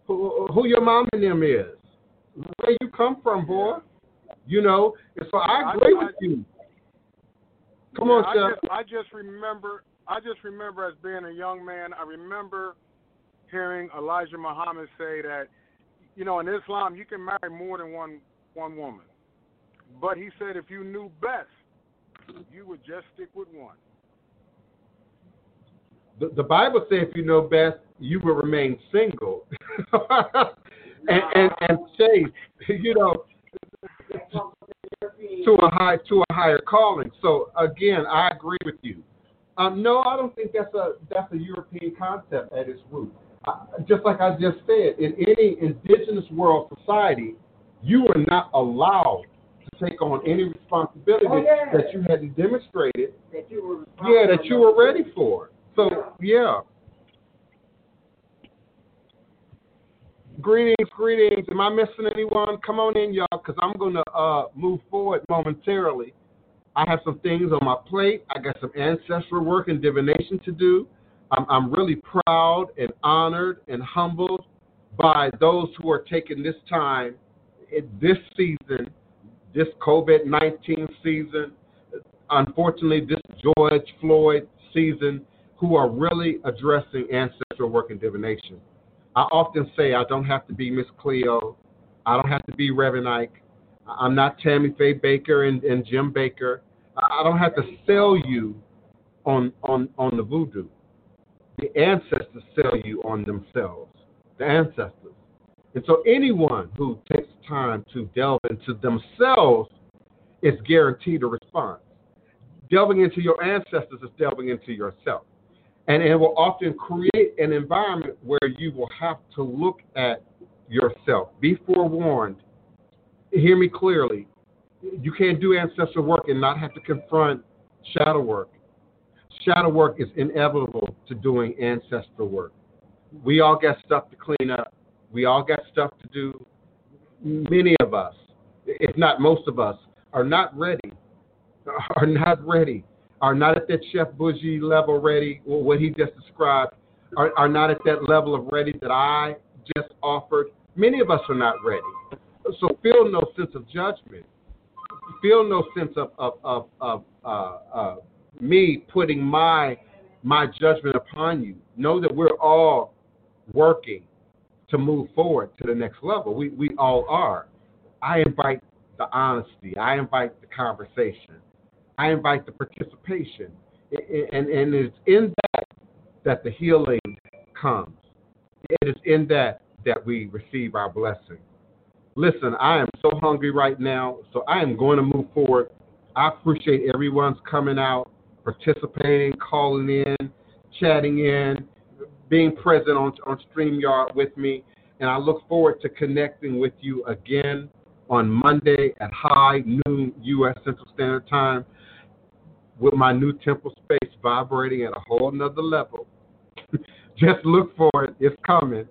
who, who your mom and them is, where you come from, boy. You know, and so I agree with you. Come on, I Chef. just, I just remember. I just remember as being a young man. I remember hearing Elijah Muhammad say that, you know, in Islam you can marry more than one one woman, but he said if you knew best, you would just stick with one. The, the Bible says if you know best, you will remain single and, and and chaste. You know, to a high to a higher calling. So again, I agree with you. Um, no, I don't think that's a that's a European concept at its root. Uh, just like I just said, in any indigenous world society, you are not allowed to take on any responsibility Oh, yeah. that you hadn't demonstrated. That you were Yeah, that you were ready for. So yeah. Greetings, greetings. Am I missing anyone? Come on in, y'all, because I'm going to uh, move forward momentarily. I have some things on my plate. I got some ancestral work and divination to do. I'm, I'm really proud and honored and humbled by those who are taking this time, this season, this COVID 19 season, unfortunately, this George Floyd season, who are really addressing ancestral work and divination. I often say I don't have to be Miss Cleo. I don't have to be Reverend Ike. I'm not Tammy Faye Bakker and, and Jim Bakker. I don't have to sell you on on on the voodoo. The ancestors sell you on themselves. The ancestors. And so anyone who takes time to delve into themselves is guaranteed a response. Delving into your ancestors is delving into yourself. And it will often create an environment where you will have to look at yourself. Be forewarned. Hear me clearly. You can't do ancestral work and not have to confront shadow work. Shadow work is inevitable to doing ancestral work. We all got stuff to clean up. We all got stuff to do. Many of us, if not most of us, are not ready. Are not ready. Are not at that Chef Bougie level ready. What he just described. Are, are not at that level of ready that I just offered. Many of us are not ready. So feel no sense of judgment. Feel no sense of of of, of uh, uh, me putting my my judgment upon you. Know that we're all working to move forward to the next level. We we all are. I invite the honesty. I invite the conversation. I invite the participation. and and it's in that that the healing comes. It is in that that we receive our blessing. Listen, I am so hungry right now, so I am going to move forward. I appreciate everyone's coming out, participating, calling in, chatting in, being present on on StreamYard with me, and I look forward to connecting with you again on Monday at high noon U.S. Central Standard Time with my new temple space vibrating at a whole nother level. Just look for it. It's coming.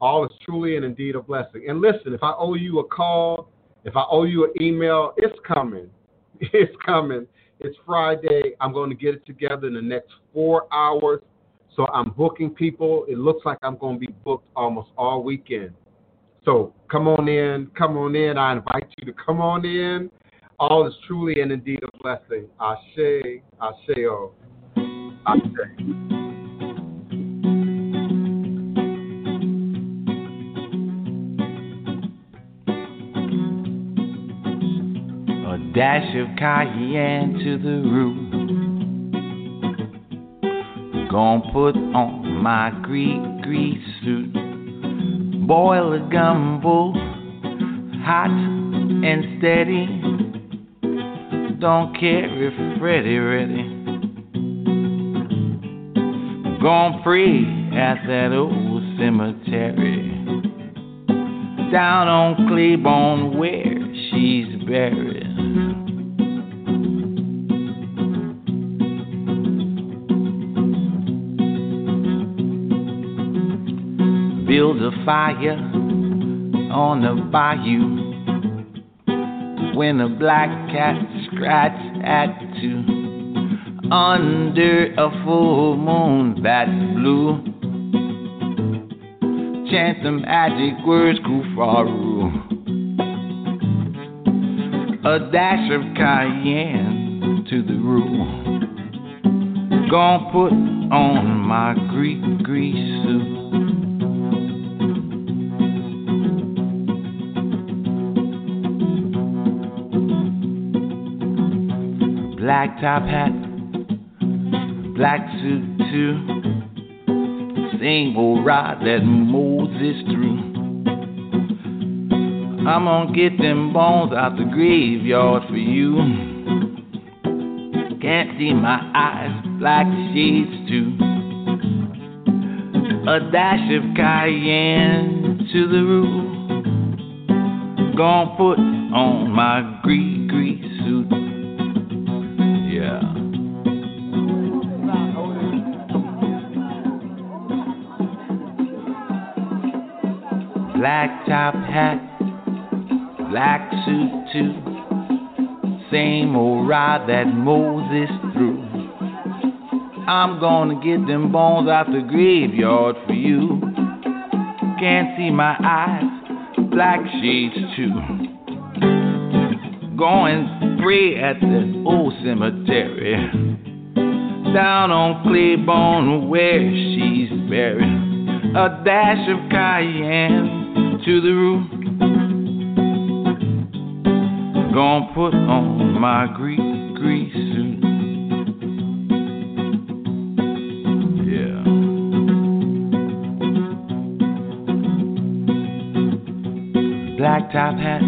All is truly and indeed a blessing. And listen, if I owe you a call, if I owe you an email, it's coming. It's coming. It's Friday. I'm going to get it together in the next four hours. So I'm booking people. It looks like I'm going to be booked almost all weekend. So come on in. Come on in. I invite you to come on in. All is truly and indeed a blessing. Ashe, Asheo, Ashe. Dash of cayenne to the root. Gonna put on my Greek grease suit. Boil a gumbo, hot and steady. Don't care if Freddy ready. Gonna pray at that old cemetery. Down on Claiborne where she's buried. A fire on the bayou. When a black cat scratch at two. Under a full moon that's blue. Chant the magic words, Kufaru. A dash of cayenne to the roux. Gonna put on my gris-gris suit. Black top hat, black suit too. Same old rod that Moses threw. I'm gonna get them bones out the graveyard for you. Can't see my eyes, black shades too. A dash of cayenne to the roof. Gonna put on my grease top hat, black suit too. Same old ride that Moses threw. I'm gonna get them bones out the graveyard for you. Can't see my eyes, black shades too. Going pray at the old cemetery. Down on Claiborne where she's buried. A dash of cayenne to the roof. Gonna put on my Greek grease suit. Yeah. Black top hat,